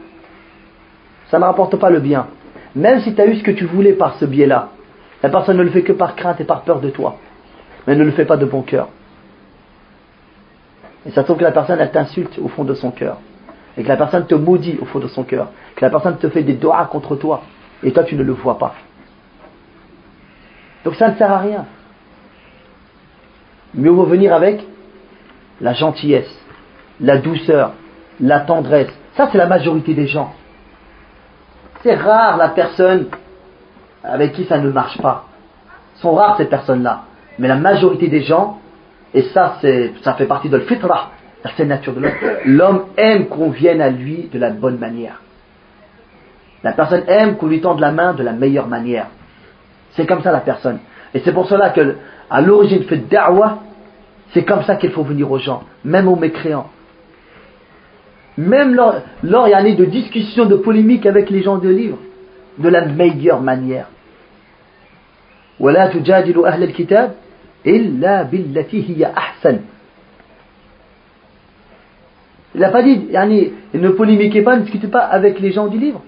Ça ne rapporte pas le bien. Même si tu as eu ce que tu voulais par ce biais-là, la personne ne le fait que par crainte et par peur de toi. Mais ne le fait pas de bon cœur. Et ça trouve que la personne, elle t'insulte au fond de son cœur. Et que la personne te maudit au fond de son cœur. Que la personne te fait des doigts contre toi. Et toi, tu ne le vois pas. Donc ça ne sert à rien. Mieux vaut venir avec la gentillesse, la douceur, la tendresse. Ça, c'est la majorité des gens. C'est rare la personne avec qui ça ne marche pas. sont rares ces personnes-là. Mais la majorité des gens, et ça, ça fait partie de le fitra, la nature de l'homme, l'homme aime qu'on vienne à lui de la bonne manière. La personne aime qu'on lui tende la main de la meilleure manière. C'est comme ça la personne. Et c'est pour cela que, à l'origine, fait da'wah, c'est comme ça qu'il faut venir aux gens, même aux mécréants. Même lors, lors il y a de discussions, de polémiques avec les gens de livres, de la meilleure manière. ولا تجادلوا أهل الكتاب إلا بالتي هي أحسن Il n'a pas dit, yani, ne polémiquez pas, ne discutez pas avec les gens du livre.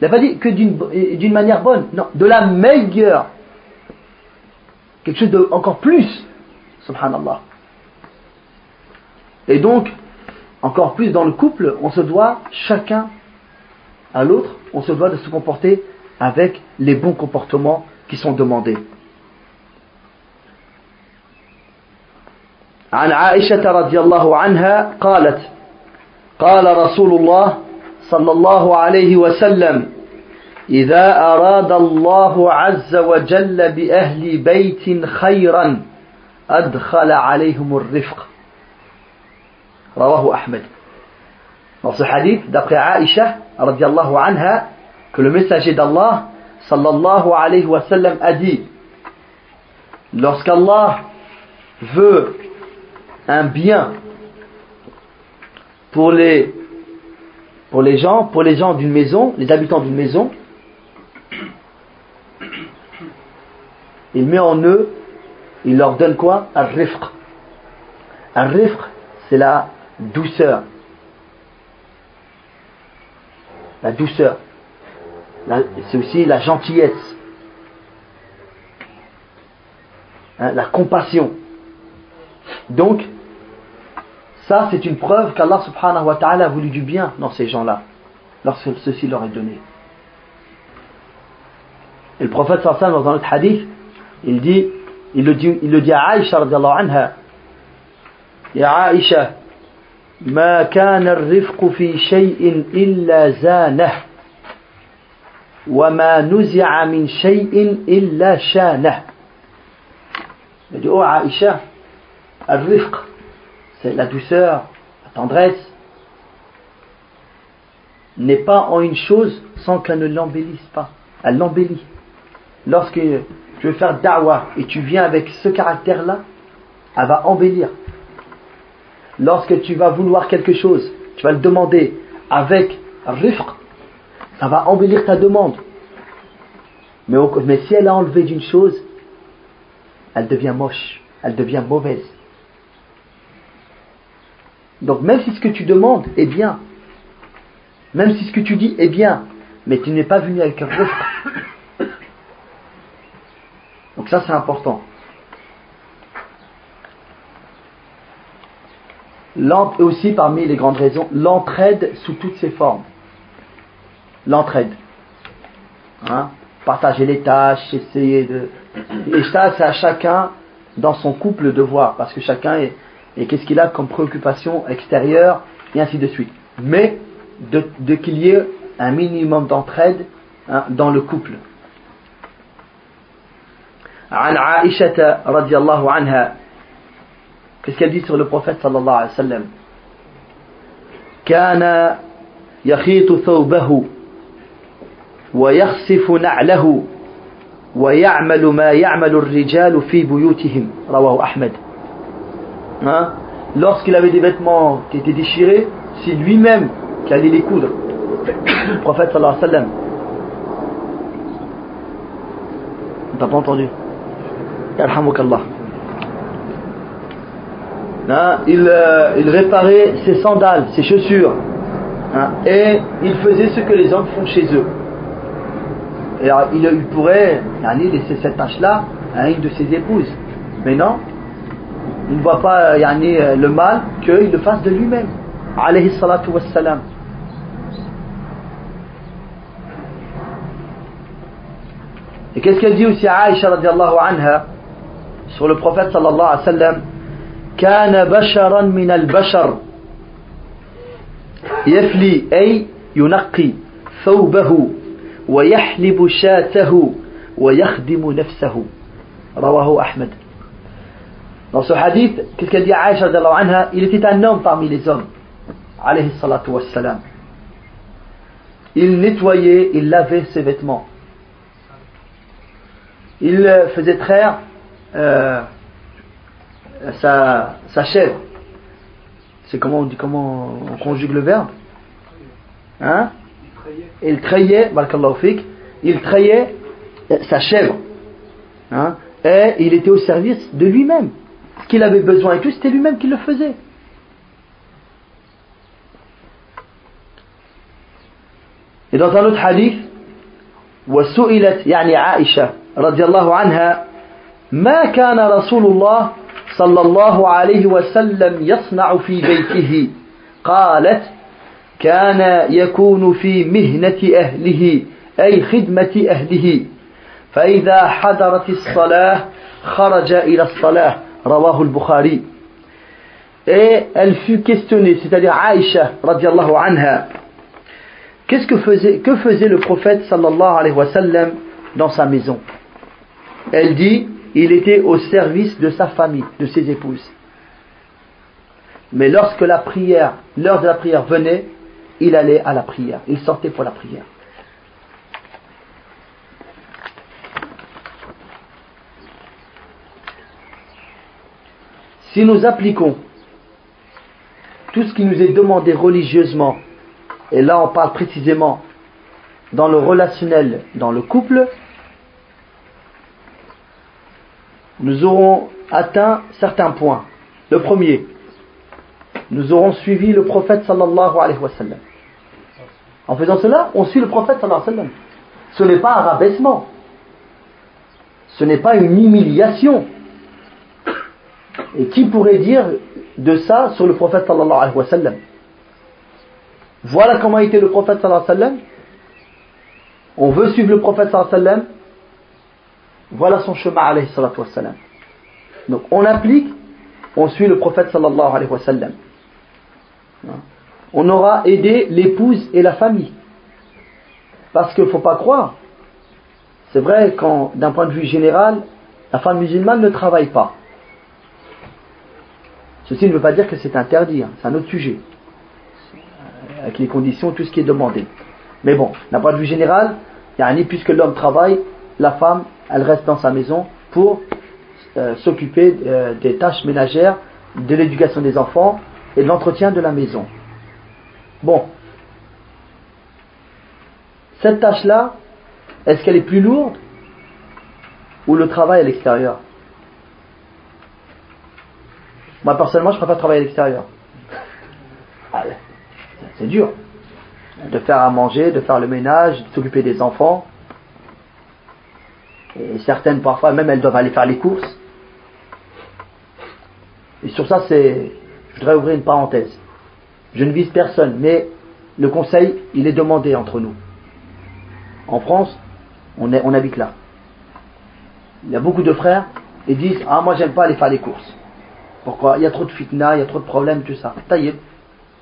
Il n'a pas dit que d'une manière bonne. Non, de la meilleure. Quelque chose de encore plus. Subhanallah. Et donc, encore plus dans le couple, on se doit chacun à l'autre, on se doit de se comporter avec les bons comportements qui sont demandés. عن عائشة رضي الله عنها قالت قال رسول الله صلى الله عليه وسلم إذا أراد الله عز وجل بأهل بيت خيرا أدخل عليهم الرفق رواه أحمد نص حديث دقي عائشة radiallahu anha, que le messager d'Allah, sallallahu alayhi wa sallam, a dit Lorsqu'Allah veut un bien pour les, pour les gens, pour les gens d'une maison, les habitants d'une maison, il met en eux, il leur donne quoi? Un rifq. Un rifq, c'est la douceur. La douceur. C'est aussi la gentillesse. Hein, la compassion. Donc, ça c'est une preuve qu'Allah subhanahu wa ta'ala a voulu du bien dans ces gens-là, lorsque ceci leur est donné. Et le prophète sallallahu dans un hadith, il dit, il le dit, il le dit à Aïcha anha, Ya Aïcha, ما كان الرفق في شيء إلا زانه وما نزع من شيء إلا شانه Il dit, oh Aïcha, al-rifq, c'est la douceur, la tendresse, n'est pas en une chose sans qu'elle ne l'embellisse pas. Elle l'embellit. Lorsque tu veux faire da'wah et tu viens avec ce caractère-là, elle va embellir lorsque tu vas vouloir quelque chose, tu vas le demander avec rifq, ça va embellir ta demande. Mais, si elle a enlevé d'une chose, elle devient moche, elle devient mauvaise. Donc même si ce que tu demandes est bien, même si ce que tu dis est bien, mais tu n'es pas venu avec un refrain. Donc ça c'est important. Et aussi parmi les grandes raisons, l'entraide sous toutes ses formes. L'entraide. Hein? Partager les tâches, essayer de... Et ça, c'est à chacun dans son couple de voir, parce que chacun est... Et qu'est-ce qu'il a comme préoccupation extérieure, et ainsi de suite. Mais de, qu'il y ait un minimum d'entraide hein, dans le couple. عن عائشة رضي الله عنها Qu'est-ce qu'elle dit sur le prophète sallallahu alayhi wa sallam كان يخيط ثوبه ويخسف نعله ويعمل ما الرجال في بيوتهم رواه أحمد hein? lorsqu'il avait des vêtements qui étaient déchirés c'est lui-même qui allait les coudre le prophète sallallahu alayhi wa sallam t'as pas entendu Yarhamukallah Hein, euh, il, réparait ses sandales, ses chaussures. Hein, et il faisait ce que les hommes font chez eux. Il, pourrait aller laisser cette tâche-là à une de ses épouses. Mais non, il ne voit pas euh, le mal qu'il le fasse de lui-même. Alayhi salatu wassalam. Et qu'est-ce qu'elle dit aussi à Aïcha anha sur le prophète sallallahu alayhi wa sallam? كان بشرا من البشر. يفلي أي ينقي ثوبه ويحلب شاته ويخدم نفسه. رواه أحمد. نص حديث تلك دي عائشه رضي الله عنها إلى تيت نوم طعمي لزوم عليه الصلاه والسلام il nettoyait il lavait ses vêtements. Il euh, faisait traire euh, sa, sa chèvre. C'est comment on dit, comment on conjugue le verbe Hein Il trayait, il trayait sa chèvre. Hein et il était au service de lui-même. Ce qu'il avait besoin et tout, c'était lui-même qui le faisait. Et dans un autre hadith, وسئلت يعني عائشة رضي الله عنها ما كان رسول الله صلى الله عليه وسلم يصنع في بيته قالت كان يكون في مهنة أهله أي خدمة أهله فإذا حضرت الصلاة خرج إلى الصلاة رواه البخاري Et elle fut questionnée, c'est-à-dire Aïcha, radiallahu anha, qu'est-ce que faisait, que faisait le prophète sallallahu alayhi wa sallam dans sa maison Elle dit, il était au service de sa famille, de ses épouses. Mais lorsque la prière, l'heure de la prière venait, il allait à la prière, il sortait pour la prière. Si nous appliquons tout ce qui nous est demandé religieusement, et là on parle précisément dans le relationnel, dans le couple, nous aurons atteint certains points. Le premier, nous aurons suivi le prophète sallallahu alayhi wa sallam. En faisant cela, on suit le prophète sallallahu alayhi wa sallam. Ce n'est pas un rabaissement. Ce n'est pas une humiliation. Et qui pourrait dire de ça sur le prophète sallallahu alayhi wa sallam? Voilà comment était le prophète sallallahu alayhi wa sallam. On veut suivre le prophète sallallahu alayhi wa sallam voilà son chemin, alayhi salatu wassalam. Donc on applique, on suit le prophète sallallahu alayhi wa sallam. On aura aidé l'épouse et la famille. Parce qu'il ne faut pas croire. C'est vrai quand, d'un point de vue général, la femme musulmane ne travaille pas. Ceci ne veut pas dire que c'est interdit, hein. c'est un autre sujet. Avec les conditions, tout ce qui est demandé. Mais bon, d'un point de vue général, il y a un puisque l'homme travaille, la femme elle reste dans sa maison pour euh, s'occuper euh, des tâches ménagères, de l'éducation des enfants et de l'entretien de la maison. Bon. Cette tâche-là, est-ce qu'elle est plus lourde ou le travail à l'extérieur? Moi personnellement, je préfère travailler à l'extérieur. Ah, c'est dur. De faire à manger, de faire le ménage, de s'occuper des enfants. Et certaines, parfois, même, elles doivent aller faire les courses. Et sur ça, c'est, je voudrais ouvrir une parenthèse. Je ne vise personne, mais le conseil, il est demandé entre nous. En France, on, habite là. Il y a beaucoup de frères, ils disent Ah, moi j'aime pas aller faire les courses. Pourquoi? Il y a trop de fitna, il y a trop de problèmes, tout ça. Taïeb.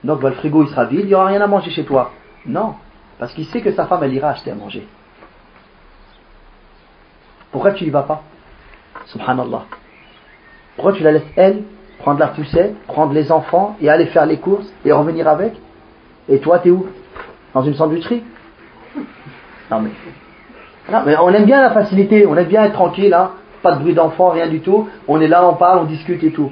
Donc bah, le frigo il sera vide, il n'y aura rien à manger chez toi. Non, parce qu'il sait que sa femme elle ira acheter à manger. Pourquoi tu y vas pas Subhanallah. Pourquoi tu la laisses elle prendre la poussette, prendre les enfants et aller faire les courses et revenir avec Et toi, t'es où Dans une sandwicherie Non mais, non mais on aime bien la facilité, on aime bien être tranquille, hein pas de bruit d'enfant, rien du tout. On est là, on parle, on discute et tout.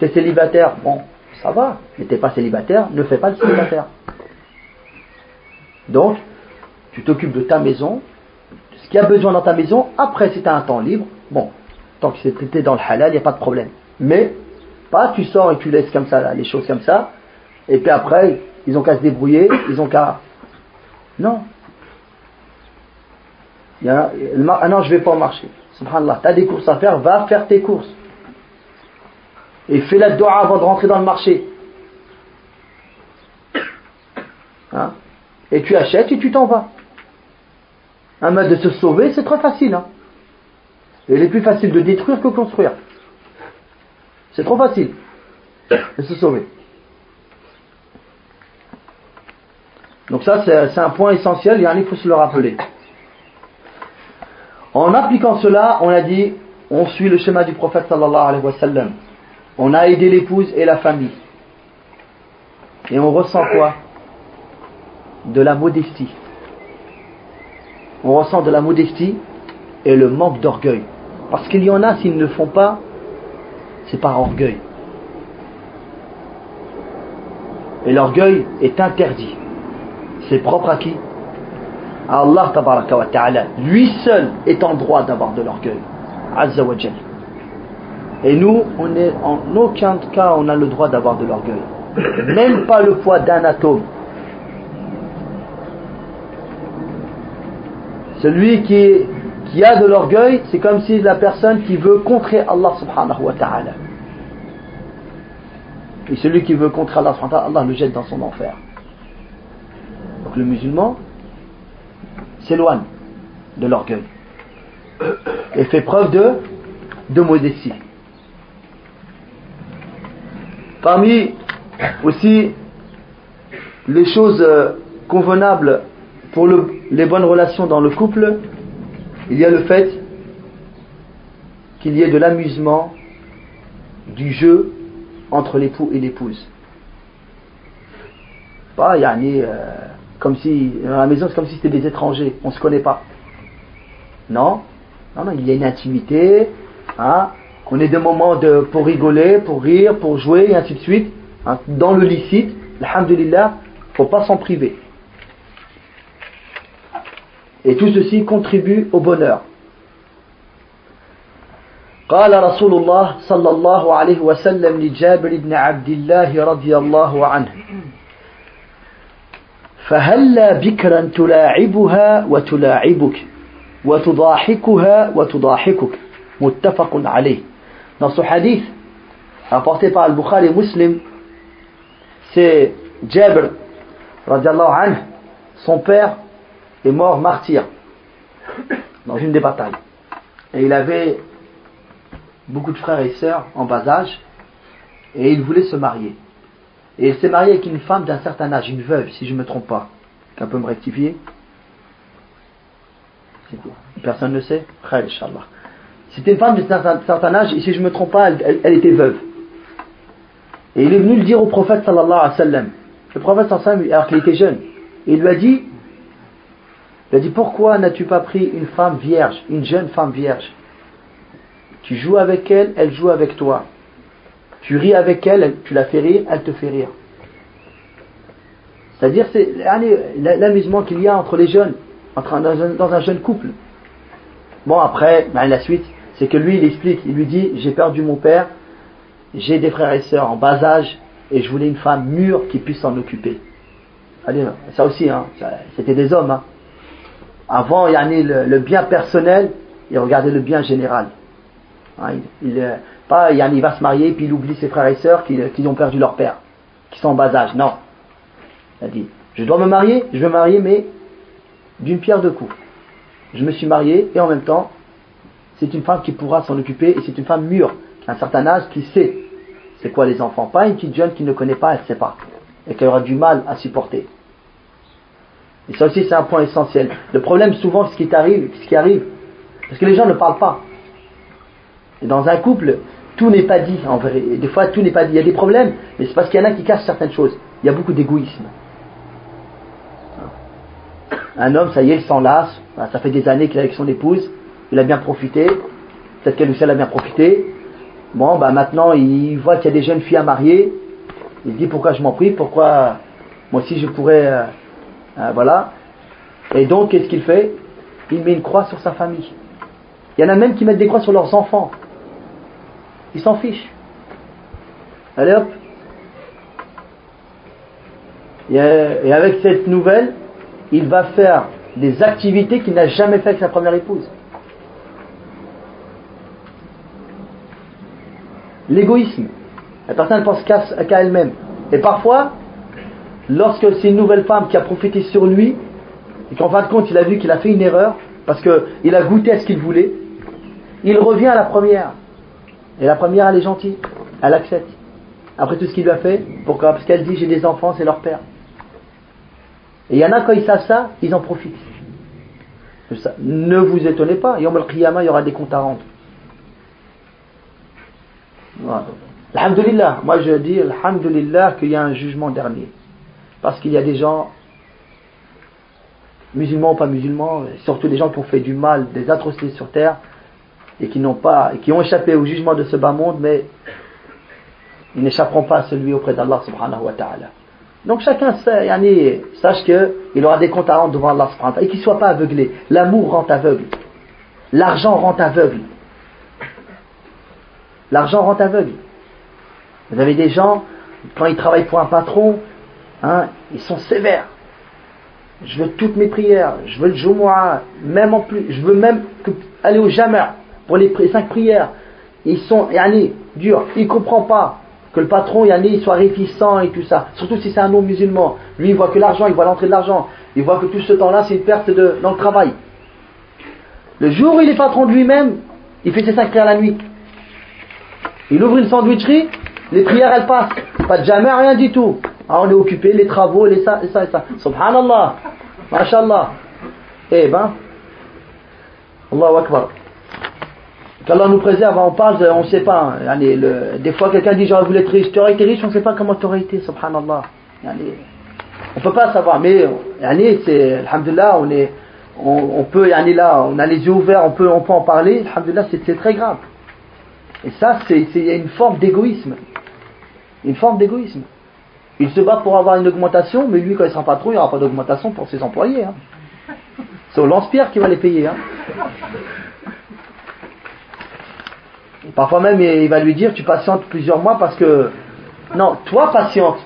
T'es célibataire, bon, ça va. Mais t'es pas célibataire, ne fais pas le célibataire. Donc, tu t'occupes de ta maison, ce qu'il y a besoin dans ta maison. Après, si tu as un temps libre, bon, tant que c'est traité dans le halal, il n'y a pas de problème. Mais pas tu sors et tu laisses comme ça, les choses comme ça, et puis après, ils ont qu'à se débrouiller, ils ont qu'à. Non. Il y a, ah non, je vais pas marcher. Subhanallah, tu as des courses à faire, va faire tes courses. Et fais la dua avant de rentrer dans le marché. Hein? Et tu achètes et tu t'en vas. Un mode de se sauver, c'est très facile. Hein? il est plus facile de détruire que construire. C'est trop facile de se sauver. Donc ça, c'est un point essentiel, il faut se le rappeler. En appliquant cela, on a dit, on suit le schéma du prophète sallallahu alayhi wa sallam. On a aidé l'épouse et la famille. Et on ressent quoi? De la modestie. On ressent de la modestie et le manque d'orgueil. Parce qu'il y en a, s'ils ne font pas, c'est par orgueil. Et l'orgueil est interdit. C'est propre à qui? Allah ta'ala. Lui seul est en droit d'avoir de l'orgueil. Azza wa Et nous, en aucun cas on a le droit d'avoir de l'orgueil. Même pas le poids d'un atome. Celui qui, a de l'orgueil, c'est comme si la personne qui veut contrer Allah subhanahu wa ta'ala. Et celui qui veut contrer Allah subhanahu wa ta'ala, Allah le jette dans son enfer. Donc le musulman s'éloigne de l'orgueil et fait preuve de, de modestie. Parmi aussi les choses euh, convenables pour les bonnes relations dans le couple, il y a le fait qu'il y ait de l'amusement, du jeu entre l'époux et l'épouse. Pas, yani, euh, comme si, dans la maison, c'est comme si c'était des étrangers, on ne se connaît pas. Non, non, non, il y a une intimité, hein, qu'on ait des moments de, pour rigoler, pour rire, pour jouer, et ainsi de suite, hein, dans le licite, alhamdulillah, faut pas s'en priver. et tout ceci contribue au bonheur. قال رسول الله صلى الله عليه وسلم لجابر بن عبد الله رضي الله عنه فهلا بكرا تلاعبها وتلاعبك وتضاحكها وتضاحكك متفق عليه نص حديث apporté par البخاري مسلم c'est جابر رضي الله عنه son père est mort martyr dans une des batailles et il avait beaucoup de frères et sœurs en bas âge et il voulait se marier. Et il s'est marié avec une femme d'un certain âge, une veuve, si je ne me trompe pas. Quelqu'un peut me rectifier? Personne ne sait? C'était une femme d'un certain âge, et si je ne me trompe pas, elle, était veuve. Et il est venu le dire au prophète sallallahu alayhi wa sallam. Le prophète sallallahu alors qu'il était jeune, il lui a dit, il a dit, pourquoi n'as-tu pas pris une femme vierge, une jeune femme vierge? Tu joues avec elle, elle joue avec toi. Tu ris avec elle, tu la fais rire, elle te fait rire. C'est-à-dire, c'est l'amusement qu'il y a entre les jeunes, entre, dans, un, jeune couple. Bon, après, ben, la suite, c'est que lui, il explique, il lui dit, j'ai perdu mon père, j'ai des frères et sœurs en bas âge, et je voulais une femme mûre qui puisse s'en occuper. Allez, ça aussi, hein, c'était des hommes. Hein. Avant, il y a le, bien personnel, il regardait le bien général. Hein, il, euh, pas, il va se marier, puis il oublie ses frères et sœurs qui, qui ont perdu leur père, qui sont en bas âge. Non. Il a dit, je dois me marier, je vais me marier, mais d'une pierre deux coups. Je me suis marié, et en même temps, c'est une femme qui pourra s'en occuper, et c'est une femme mûre, qui un certain âge, qui sait c'est quoi les enfants. Pas une petite jeune qui ne connaît pas, elle ne sait pas, et qui aura du mal à supporter. Et ça aussi, c'est un point essentiel. Le problème, souvent, ce qui arrive, ce qui arrive, parce que les gens ne parlent pas. Et dans un couple, tout n'est pas dit, en des fois, tout n'est pas dit. Il y a des problèmes, mais c'est parce qu'il y en a qui cachent certaines choses. Il y a beaucoup d'égoïsme. Un homme, ça y est, il s'enlace. Ça fait des années qu'il est avec son épouse. Il a bien profité. Peut-être qu'elle aussi, elle a bien profité. Bon, bah maintenant, il voit qu'il y a des jeunes filles à marier. Il dit pourquoi je m'en prie, pourquoi moi aussi je pourrais euh, euh, voilà. Et donc, qu'est-ce qu'il fait? Il met une croix sur sa famille. Il y en a même qui mettent des croix sur leurs enfants. Ils s'en fichent. Allez hop. Et avec cette nouvelle, il va faire des activités qu'il n'a jamais fait avec sa première épouse. L'égoïsme. La personne ne pense qu'à elle-même. Et parfois, lorsque c'est une nouvelle femme qui a profité sur lui, et qu'en fin de compte il a vu qu'il a fait une erreur, parce qu'il a goûté à ce qu'il voulait, il revient à la première. Et la première, elle est gentille, elle accepte. Après tout ce qu'il lui a fait, pourquoi? Parce qu'elle dit j'ai des enfants, c'est leur père. Et il y en a quand ils savent ça, ils en profitent. Ne vous étonnez pas, Yom al-Qiyamah, il y aura des comptes à rendre. Alhamdulillah, moi je dis Alhamdulillah qu'il y a un jugement dernier parce qu'il y a des gens, musulmans ou pas musulmans, surtout des gens qui ont fait du mal, des atrocités sur terre, et qui n'ont pas, qui ont échappé au jugement de ce bas monde, mais ils n'échapperont pas à celui auprès d'Allah subhanahu wa ta'ala. Donc chacun sait, yani, sache qu'il aura des comptes à rendre devant Allah subhanahu wa ta'ala, et qu'il ne soit pas aveuglé. L'amour rend aveugle. L'argent rend aveugle. L'argent rend aveugle. Vous avez des gens, quand ils travaillent pour un patron, Hein, ils sont sévères. Je veux toutes mes prières, je veux le Jumu'ah, même en plus, je veux même aller au Jama' pour les cinq prières. Ils sont, yani, durs. Il comprend pas que le patron, yani, soit réticent et tout ça. Surtout si c'est un non-musulman. Lui, il voit que l'argent, il voit l'entrée de l'argent. Il voit que tout ce temps-là, c'est une perte de, dans le travail. Le jour où il est patron de lui-même, il fait ses cinq prières la nuit. Il ouvre une sandwicherie, les prières elles passent. Pas de jamais, rien du tout. Ah, on est occupé, les travaux, les ça, et ça, et ça. Subhanallah. MashaAllah. Eh ben, Allahu Akbar. Qu'Allah nous préserve, on parle, on ne sait pas. Hein. des fois, quelqu'un dit J'aurais voulu être riche. Tu aurais été riche, on ne sait pas comment tu aurais été, subhanallah. on ne peut pas savoir, mais c'est, alhamdulillah, on, est, on, peut, là, on a les yeux ouverts, on peut, on peut en parler, alhamdulillah, c'est très grave. Et ça, c'est une forme d'égoïsme. Une forme d'égoïsme. Il se bat pour avoir une augmentation, mais lui, quand il sera patron, il n'y aura pas d'augmentation pour ses employés. Hein. C'est au lance-pierre qui va les payer. Hein. parfois même, il va lui dire, tu patientes plusieurs mois parce que... Non, toi patiente.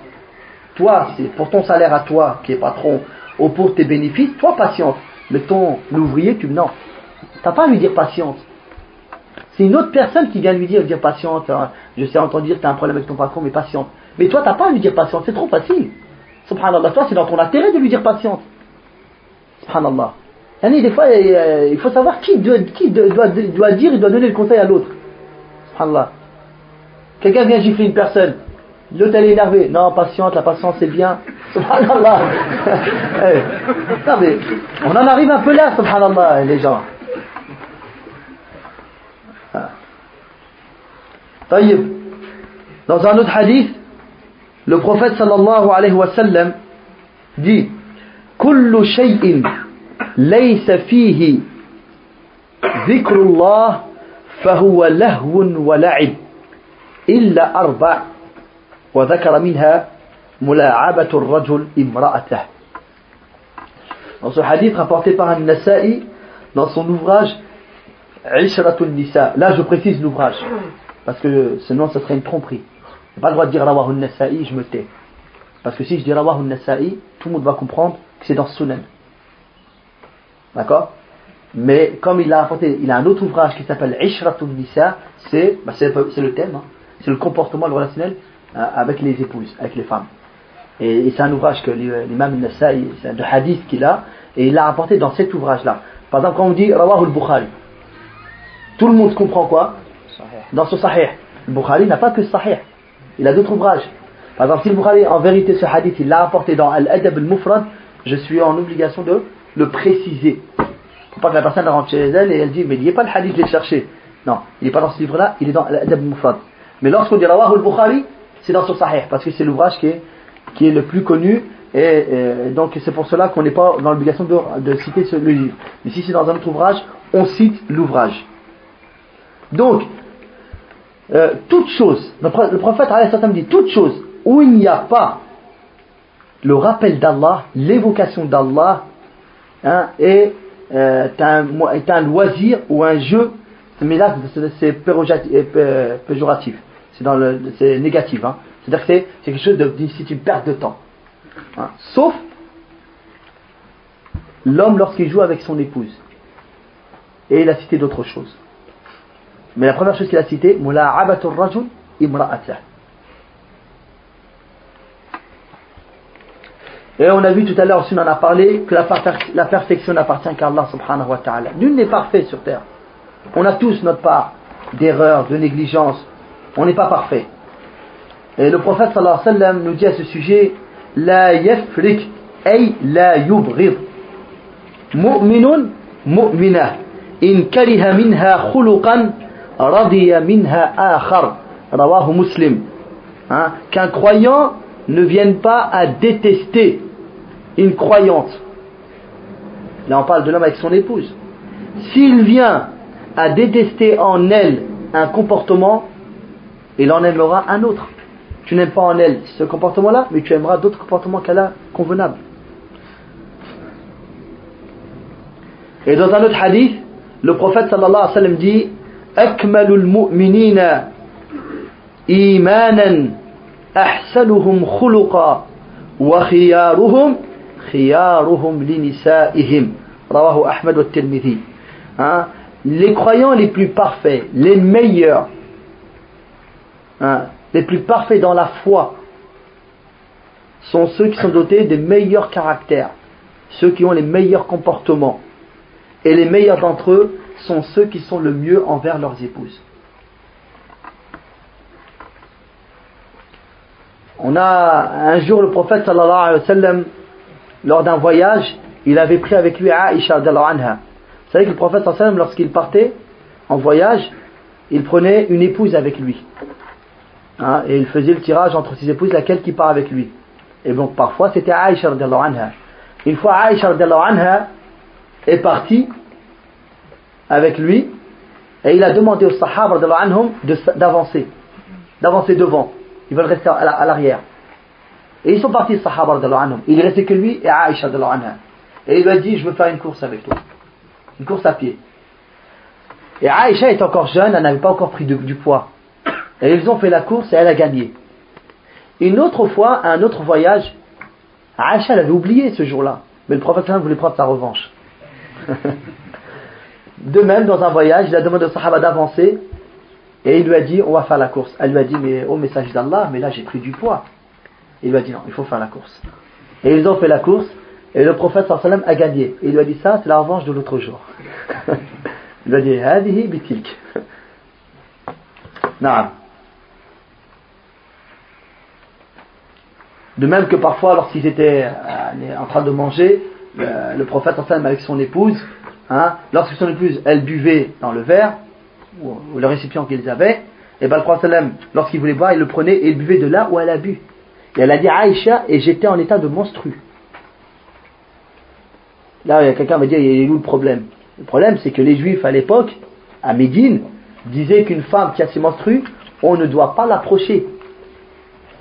Toi, c'est pour ton salaire à toi, qui est patron, ou pour tes bénéfices, toi patiente. Mais ton ouvrier, tu... Non. T'as pas à lui dire patiente. C'est une autre personne qui vient lui dire, dire patiente. Hein. Je sais entendre dire que tu as un problème avec ton patron, mais patiente. Mais toi, tu n'as pas à lui dire patiente, c'est trop facile. Subhanallah, toi, c'est dans ton intérêt de lui dire patiente. Subhanallah. Des fois, euh, il faut savoir qui, doit, dire, il doit donner le conseil à l'autre. Subhanallah. Quelqu'un vient gifler une personne. L'autre, elle est énervée. Non, patiente, la patience, c'est bien. Subhanallah. Eh. non, mais on en arrive un peu là, subhanallah, les gens. Dans un autre hadith, le prophète sallallahu alayhi wa sallam dit كل شيء ليس فيه ذكر الله فهو لهو ولعب إلا أربع وذكر منها ملاعبة الرجل امرأته Dans ce hadith rapporté par un Nasa'i, dans son ouvrage Nisa. Là, je précise l'ouvrage. Parce que sinon, ce serait une tromperie. N'ai pas le droit de dire Rawahun Nasa'i, je me tais. Parce que si je dis Rawahun Nasa'i, tout le monde va comprendre que c'est dans Sunan. D'accord? Mais comme il a apporté, il a un autre ouvrage qui s'appelle Ishratun Nisa, bah, c'est le thème, hein. c'est le comportement relationnel euh, avec les épouses, avec les femmes. Et, c'est un ouvrage que l'imam Nasa'i, c'est un hadith qu'il a, et il l'a apporté dans cet ouvrage-là. Par exemple, quand on dit Rawahul Bukhari, tout le monde comprend quoi? Dans ce Sahih. Le Bukhari n'a pas que ce Sahih. Il a d'autres ouvrages. Par exemple, si le Bukhari, en vérité, ce hadith, il l'a apporté dans Al-Adab al-Mufrad, je suis en obligation de le préciser. Pour pas que la personne rentre chez elle et elle dit, mais il n'y a pas le hadith, je l'ai cherché. Non, il n'est pas dans ce livre-là, il est dans Al-Adab al-Mufrad. Mais lorsqu'on dit Rawah al-Bukhari, c'est dans ce Sahih, parce que c'est l'ouvrage qui est, le plus connu, et, donc c'est pour cela qu'on n'est pas dans l'obligation de, de, citer ce, le livre. Mais si c'est dans un autre ouvrage, on cite l'ouvrage. Donc, euh, toute chose, le, prophète dit, toute chose où il n'y a pas le rappel d'Allah, l'évocation d'Allah, hein, est, euh, un, est, un, loisir ou un jeu, mais là c'est euh, péjoratif, c'est négatif, hein. c'est-à-dire que c'est quelque chose de, c'est une perte de temps. Hein. Sauf l'homme lorsqu'il joue avec son épouse. Et il a cité d'autres choses. Mais la première chose qu'il a citée, Mula'abatul rajul imra'atah. Et on a vu tout à l'heure, si on en a parlé, que la, perfection n'appartient qu'à Allah subhanahu wa ta'ala. Nul n'est parfait sur terre. On a tous notre part d'erreur, de négligence. On n'est pas parfait. Et le prophète sallallahu alayhi wa sallam nous dit à ce sujet, La yafrik, ay la yubghid. Mu'minun mu'minah. In kariha minha khuluqan radiya minha akhar. Rawahu muslim. Hein, qu'un croyant ne vienne pas à détester une croyante. Là on parle de l'homme avec son épouse. S'il vient à détester en elle un comportement il en aimera un autre. Tu n'aimes pas en elle ce comportement là mais tu aimeras d'autres comportements qu'elle a convenables. Et dans un autre hadith le prophète sallallahu alayhi wa sallam dit أكمل المؤمنين إيمانا أحسنهم خلقا وخيارهم خيارهم لنسائهم رواه أحمد والترمذي hein? les croyants les plus parfaits les meilleurs hein? les plus parfaits dans la foi sont ceux qui sont dotés des meilleurs caractères ceux qui ont les meilleurs comportements et les meilleurs d'entre eux sont ceux qui sont le mieux envers leurs épouses. On a un jour le prophète sallallahu alayhi wa lors d'un voyage, il avait pris avec lui Aisha anha. Vous savez que le prophète lorsqu'il partait en voyage, il prenait une épouse avec lui. Hein, et il faisait le tirage entre ses épouses, laquelle qui part avec lui. Et donc parfois c'était Aisha anha. Une fois Aisha anha est partie, avec lui et il a demandé aux sahaba d'avancer, d'avancer devant. Ils veulent rester à l'arrière. Et ils sont partis, les sahaba Il ne restait que lui et Aisha Et il lui a dit, je veux faire une course avec toi. Une course à pied. Et Aisha est encore jeune, elle n'avait pas encore pris du poids. Et ils ont fait la course et elle a gagné. Une autre fois, un autre voyage, Aisha l'avait oublié ce jour-là. Mais le prophète voulait prendre sa revanche. De même, dans un voyage, il a demandé au Sahaba d'avancer et il lui a dit on va faire la course. Elle lui a dit mais au message d'Allah, mais là j'ai pris du poids. Il lui a dit non, il faut faire la course. Et ils ont fait la course et le prophète sallam a gagné. Et il lui a dit ça, c'est la revanche de l'autre jour. il lui a dit hadihi bitilk. De même que parfois, lorsqu'ils étaient euh, en train de manger, le prophète sallam avec son épouse, hein, lorsque son épouse, elle buvait dans le verre, ou, le récipient qu'ils avaient, et bien le prophète lorsqu'il voulait boire, il le prenait et il buvait de là où elle a bu. Et elle a dit Aïcha, et j'étais en état de monstru. Là, quelqu'un va dire, il a où le problème Le problème, c'est que les juifs à l'époque, à Médine, disaient qu'une femme qui a ses menstrues, on ne doit pas l'approcher,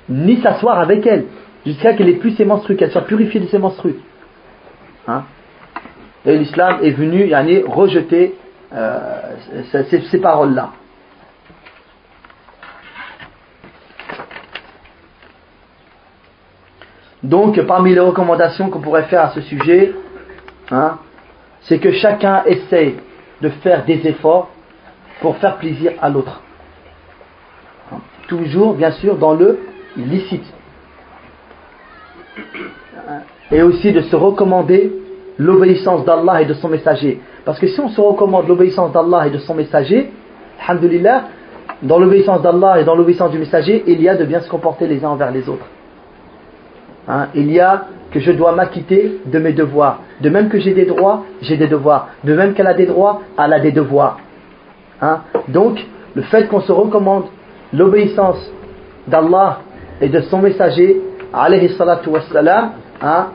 ni s'asseoir avec elle, jusqu'à qu'elle ait plus ses menstrues, qu'elle soit purifiée de ses menstrues. Hein? Et l'islam est venu yani, rejeter ces paroles-là. Donc, parmi les recommandations qu'on pourrait faire à ce sujet, hein, c'est que chacun essaye de faire des efforts pour faire plaisir à l'autre. Toujours, bien sûr, dans le licite. Et aussi de se recommander l'obéissance d'Allah et de son messager. Parce que si on se recommande l'obéissance d'Allah et de son messager, alhamdulillah, dans l'obéissance d'Allah et dans l'obéissance du messager, il y a de bien se comporter les uns envers les autres. Hein, il y a que je dois m'acquitter de mes devoirs. De même que j'ai des droits, j'ai des devoirs. De même qu'elle a des droits, elle a des devoirs. Hein. Donc, le fait qu'on se recommande l'obéissance d'Allah et de son messager, alayhi salatu wassalam, hein,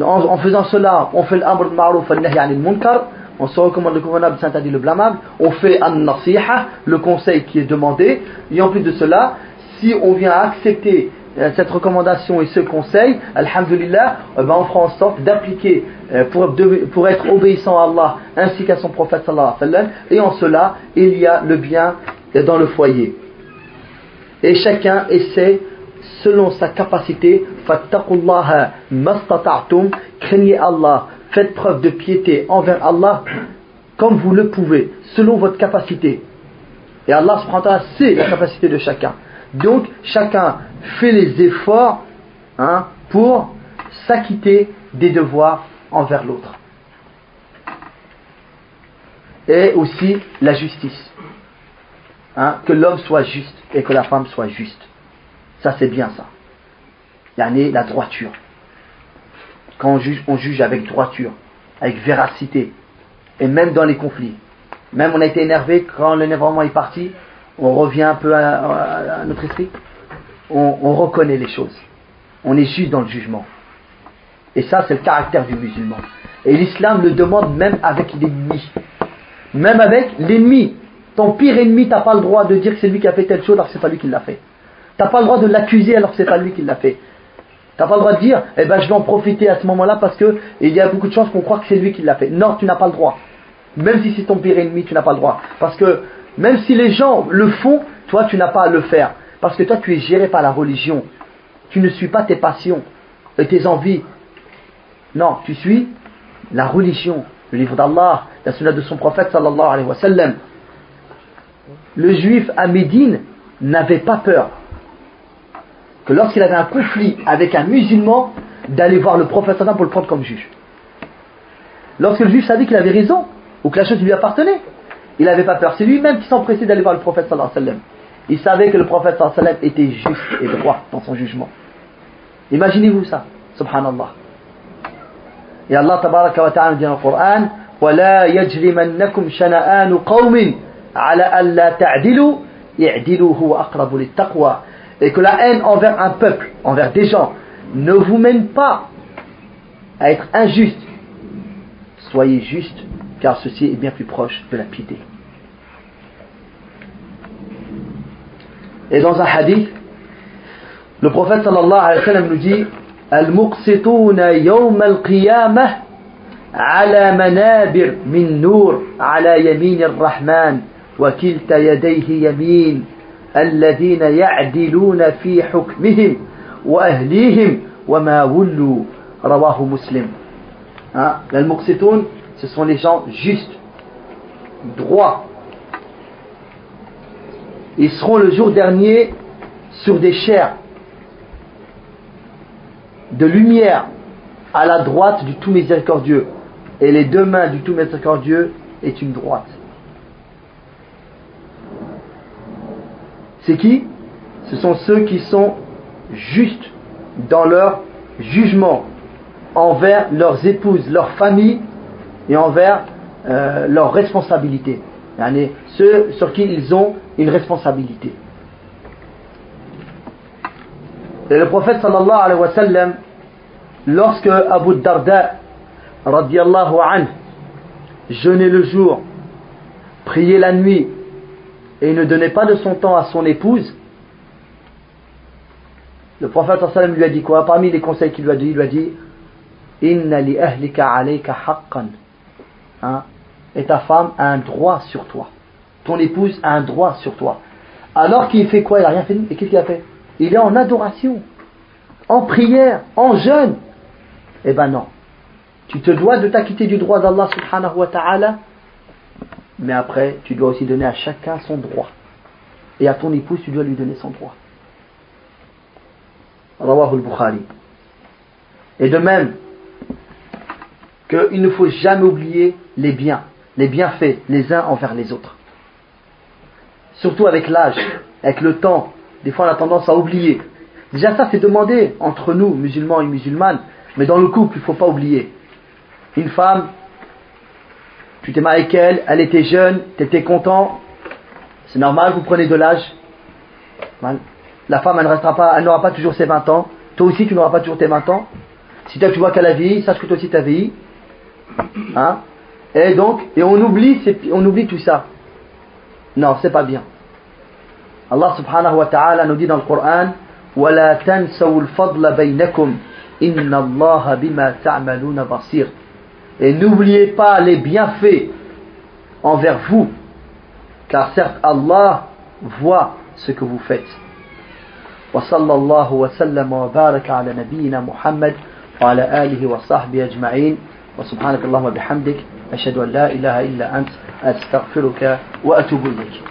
en, faisant cela, on fait l'amr ma'ruf al munkar, on se recommande le convenable, saint le blâmable, on fait an-nasiha, le conseil qui est demandé, et en plus de cela, si on vient accepter euh, cette recommandation et ce conseil, alhamdulillah, euh, ben on fera en sorte d'appliquer euh, pour, être obéissant à Allah ainsi qu'à son prophète sallallahu alayhi wa et en cela, il y a le bien dans le foyer. Et chacun essaie selon sa capacité, craignez Allah, faites preuve de piété envers Allah comme vous le pouvez, selon votre capacité. Et Allah subhanahu sait la capacité de chacun. Donc chacun fait les efforts hein, pour s'acquitter des devoirs envers l'autre. Et aussi la justice. Hein, que l'homme soit juste et que la femme soit juste. Ça c'est bien ça. Il y a la droiture. Quand on juge, on juge avec droiture, avec véracité. Et même dans les conflits. Même on a été énervé quand l'énervement est parti, on revient un peu à, notre esprit, on, reconnaît les choses. On est juste dans le jugement. Et ça, c'est le caractère du musulman. Et l'islam le demande même avec l'ennemi. Même avec l'ennemi. Ton pire ennemi, tu n'as pas le droit de dire que c'est lui qui a fait telle chose alors que c'est pas lui qui l'a fait. Tu n'as pas le droit de l'accuser alors que c'est pas lui qui l'a fait. Tu n'as pas le droit de dire, eh ben je vais en profiter à ce moment-là parce qu'il y a beaucoup de chances qu'on croit que c'est lui qui l'a fait. Non, tu n'as pas le droit. Même si c'est ton pire ennemi, tu n'as pas le droit. Parce que même si les gens le font, toi tu n'as pas à le faire. Parce que toi tu es géré par la religion. Tu ne suis pas tes passions et tes envies. Non, tu suis la religion, le livre d'Allah, la sunna de son prophète sallallahu alayhi wa sallam. Le juif à Médine n'avait pas peur que lorsqu'il avait un conflit avec un musulman, d'aller voir le prophète sallallahu pour le prendre comme juge. Lorsque le juif savait qu'il avait raison, ou que la chose lui appartenait, il n'avait pas peur. C'est lui-même qui s'empressait d'aller voir le prophète sallallahu alayhi wa sallam. Il savait que le prophète sallallahu alayhi wa sallam était juste et droit dans son jugement. Imaginez-vous ça, subhanallah. Et Allah tabaraka wa ta'ala dit dans le Coran وَلَا يَجْرِمَنَّكُمْ شَنَآنُ قَوْمٍ عَلَى أَلَّا تَعْدِلُوا اعْدِلُوا هُوَ أَقْرَبُ لِلتَّقْوَى Et que la haine envers un peuple, envers des gens, ne vous mène pas à être injuste. Soyez juste car ceci est bien plus proche de la piété. Et dans un hadith, le prophète sallallahu alayhi wa sallam nous dit المقسطون يوم القيامة على منابر من نور على يمين الرحمن وكلتا يديه يمين الذين يعدلون في حكمهم وأهليهم وما ولوا رواه مسلم المقسطون ce sont les gens justes, droits. Ils seront le jour dernier sur des chairs de lumière à la droite du tout miséricordieux. Et les deux mains du tout miséricordieux est une droite. C'est qui? Ce sont ceux qui sont justes dans leur jugement envers leurs épouses, leurs familles et envers euh, leurs responsabilités. Ceux sur qui ils ont une responsabilité. Et le prophète sallallahu alayhi wa sallam, lorsque Abu Darda radiallahu anhu jeûnait le jour, priait la nuit et ne donnait pas de son temps à son épouse, le prophète sallam lui a dit quoi? Parmi les conseils qu'il lui a dit, il lui a dit Inna li ahlika alayka haqqan Hein? et ta femme a un droit sur toi. Ton épouse a un droit sur toi. Alors qu'il fait quoi? Il n'a rien fait. Et qu'est-ce qu'il a fait? Il est en adoration, en prière, en jeûne. Eh ben non. Tu te dois de t'acquitter du droit d'Allah subhanahu wa ta'ala, mais après, tu dois aussi donner à chacun son droit. Et à ton épouse, tu dois lui donner son droit. Rawahul Bukhari. Et de même, qu'il ne faut jamais oublier les biens, les bienfaits les uns envers les autres. Surtout avec l'âge, avec le temps. Des fois, on a tendance à oublier. Déjà, ça, c'est demandé entre nous, musulmans et musulmanes. Mais dans le couple, il ne faut pas oublier. Une femme, tu t'es marié avec elle, elle était jeune, tu étais content. C'est normal, vous prenez de l'âge. La femme, elle restera pas, elle n'aura pas toujours ses 20 ans. Toi aussi, tu n'auras pas toujours tes 20 ans. Si toi, tu vois qu'elle a vieilli, sache que toi aussi, tu as vieilli. Hein et donc, et on oublie, on oublie tout ça. Non, c'est pas bien. Allah subhanahu wa ta'ala nous dit dans le Coran وَلَا تَنْسَوُا الْفَضْلَ بَيْنَكُمْ إِنَّ اللَّهَ بِمَا تَعْمَلُونَ بَصِيرٌ Et n'oubliez pas les bienfaits envers vous, car certes Allah voit ce que vous faites. وصلى الله وسلم وبارك على نبينا محمد وعلى آله وصحبه أجمعين وسبحانك اللهم وبحمدك أشهد أن لا إله إلا أنت أستغفرك وأتوب إليك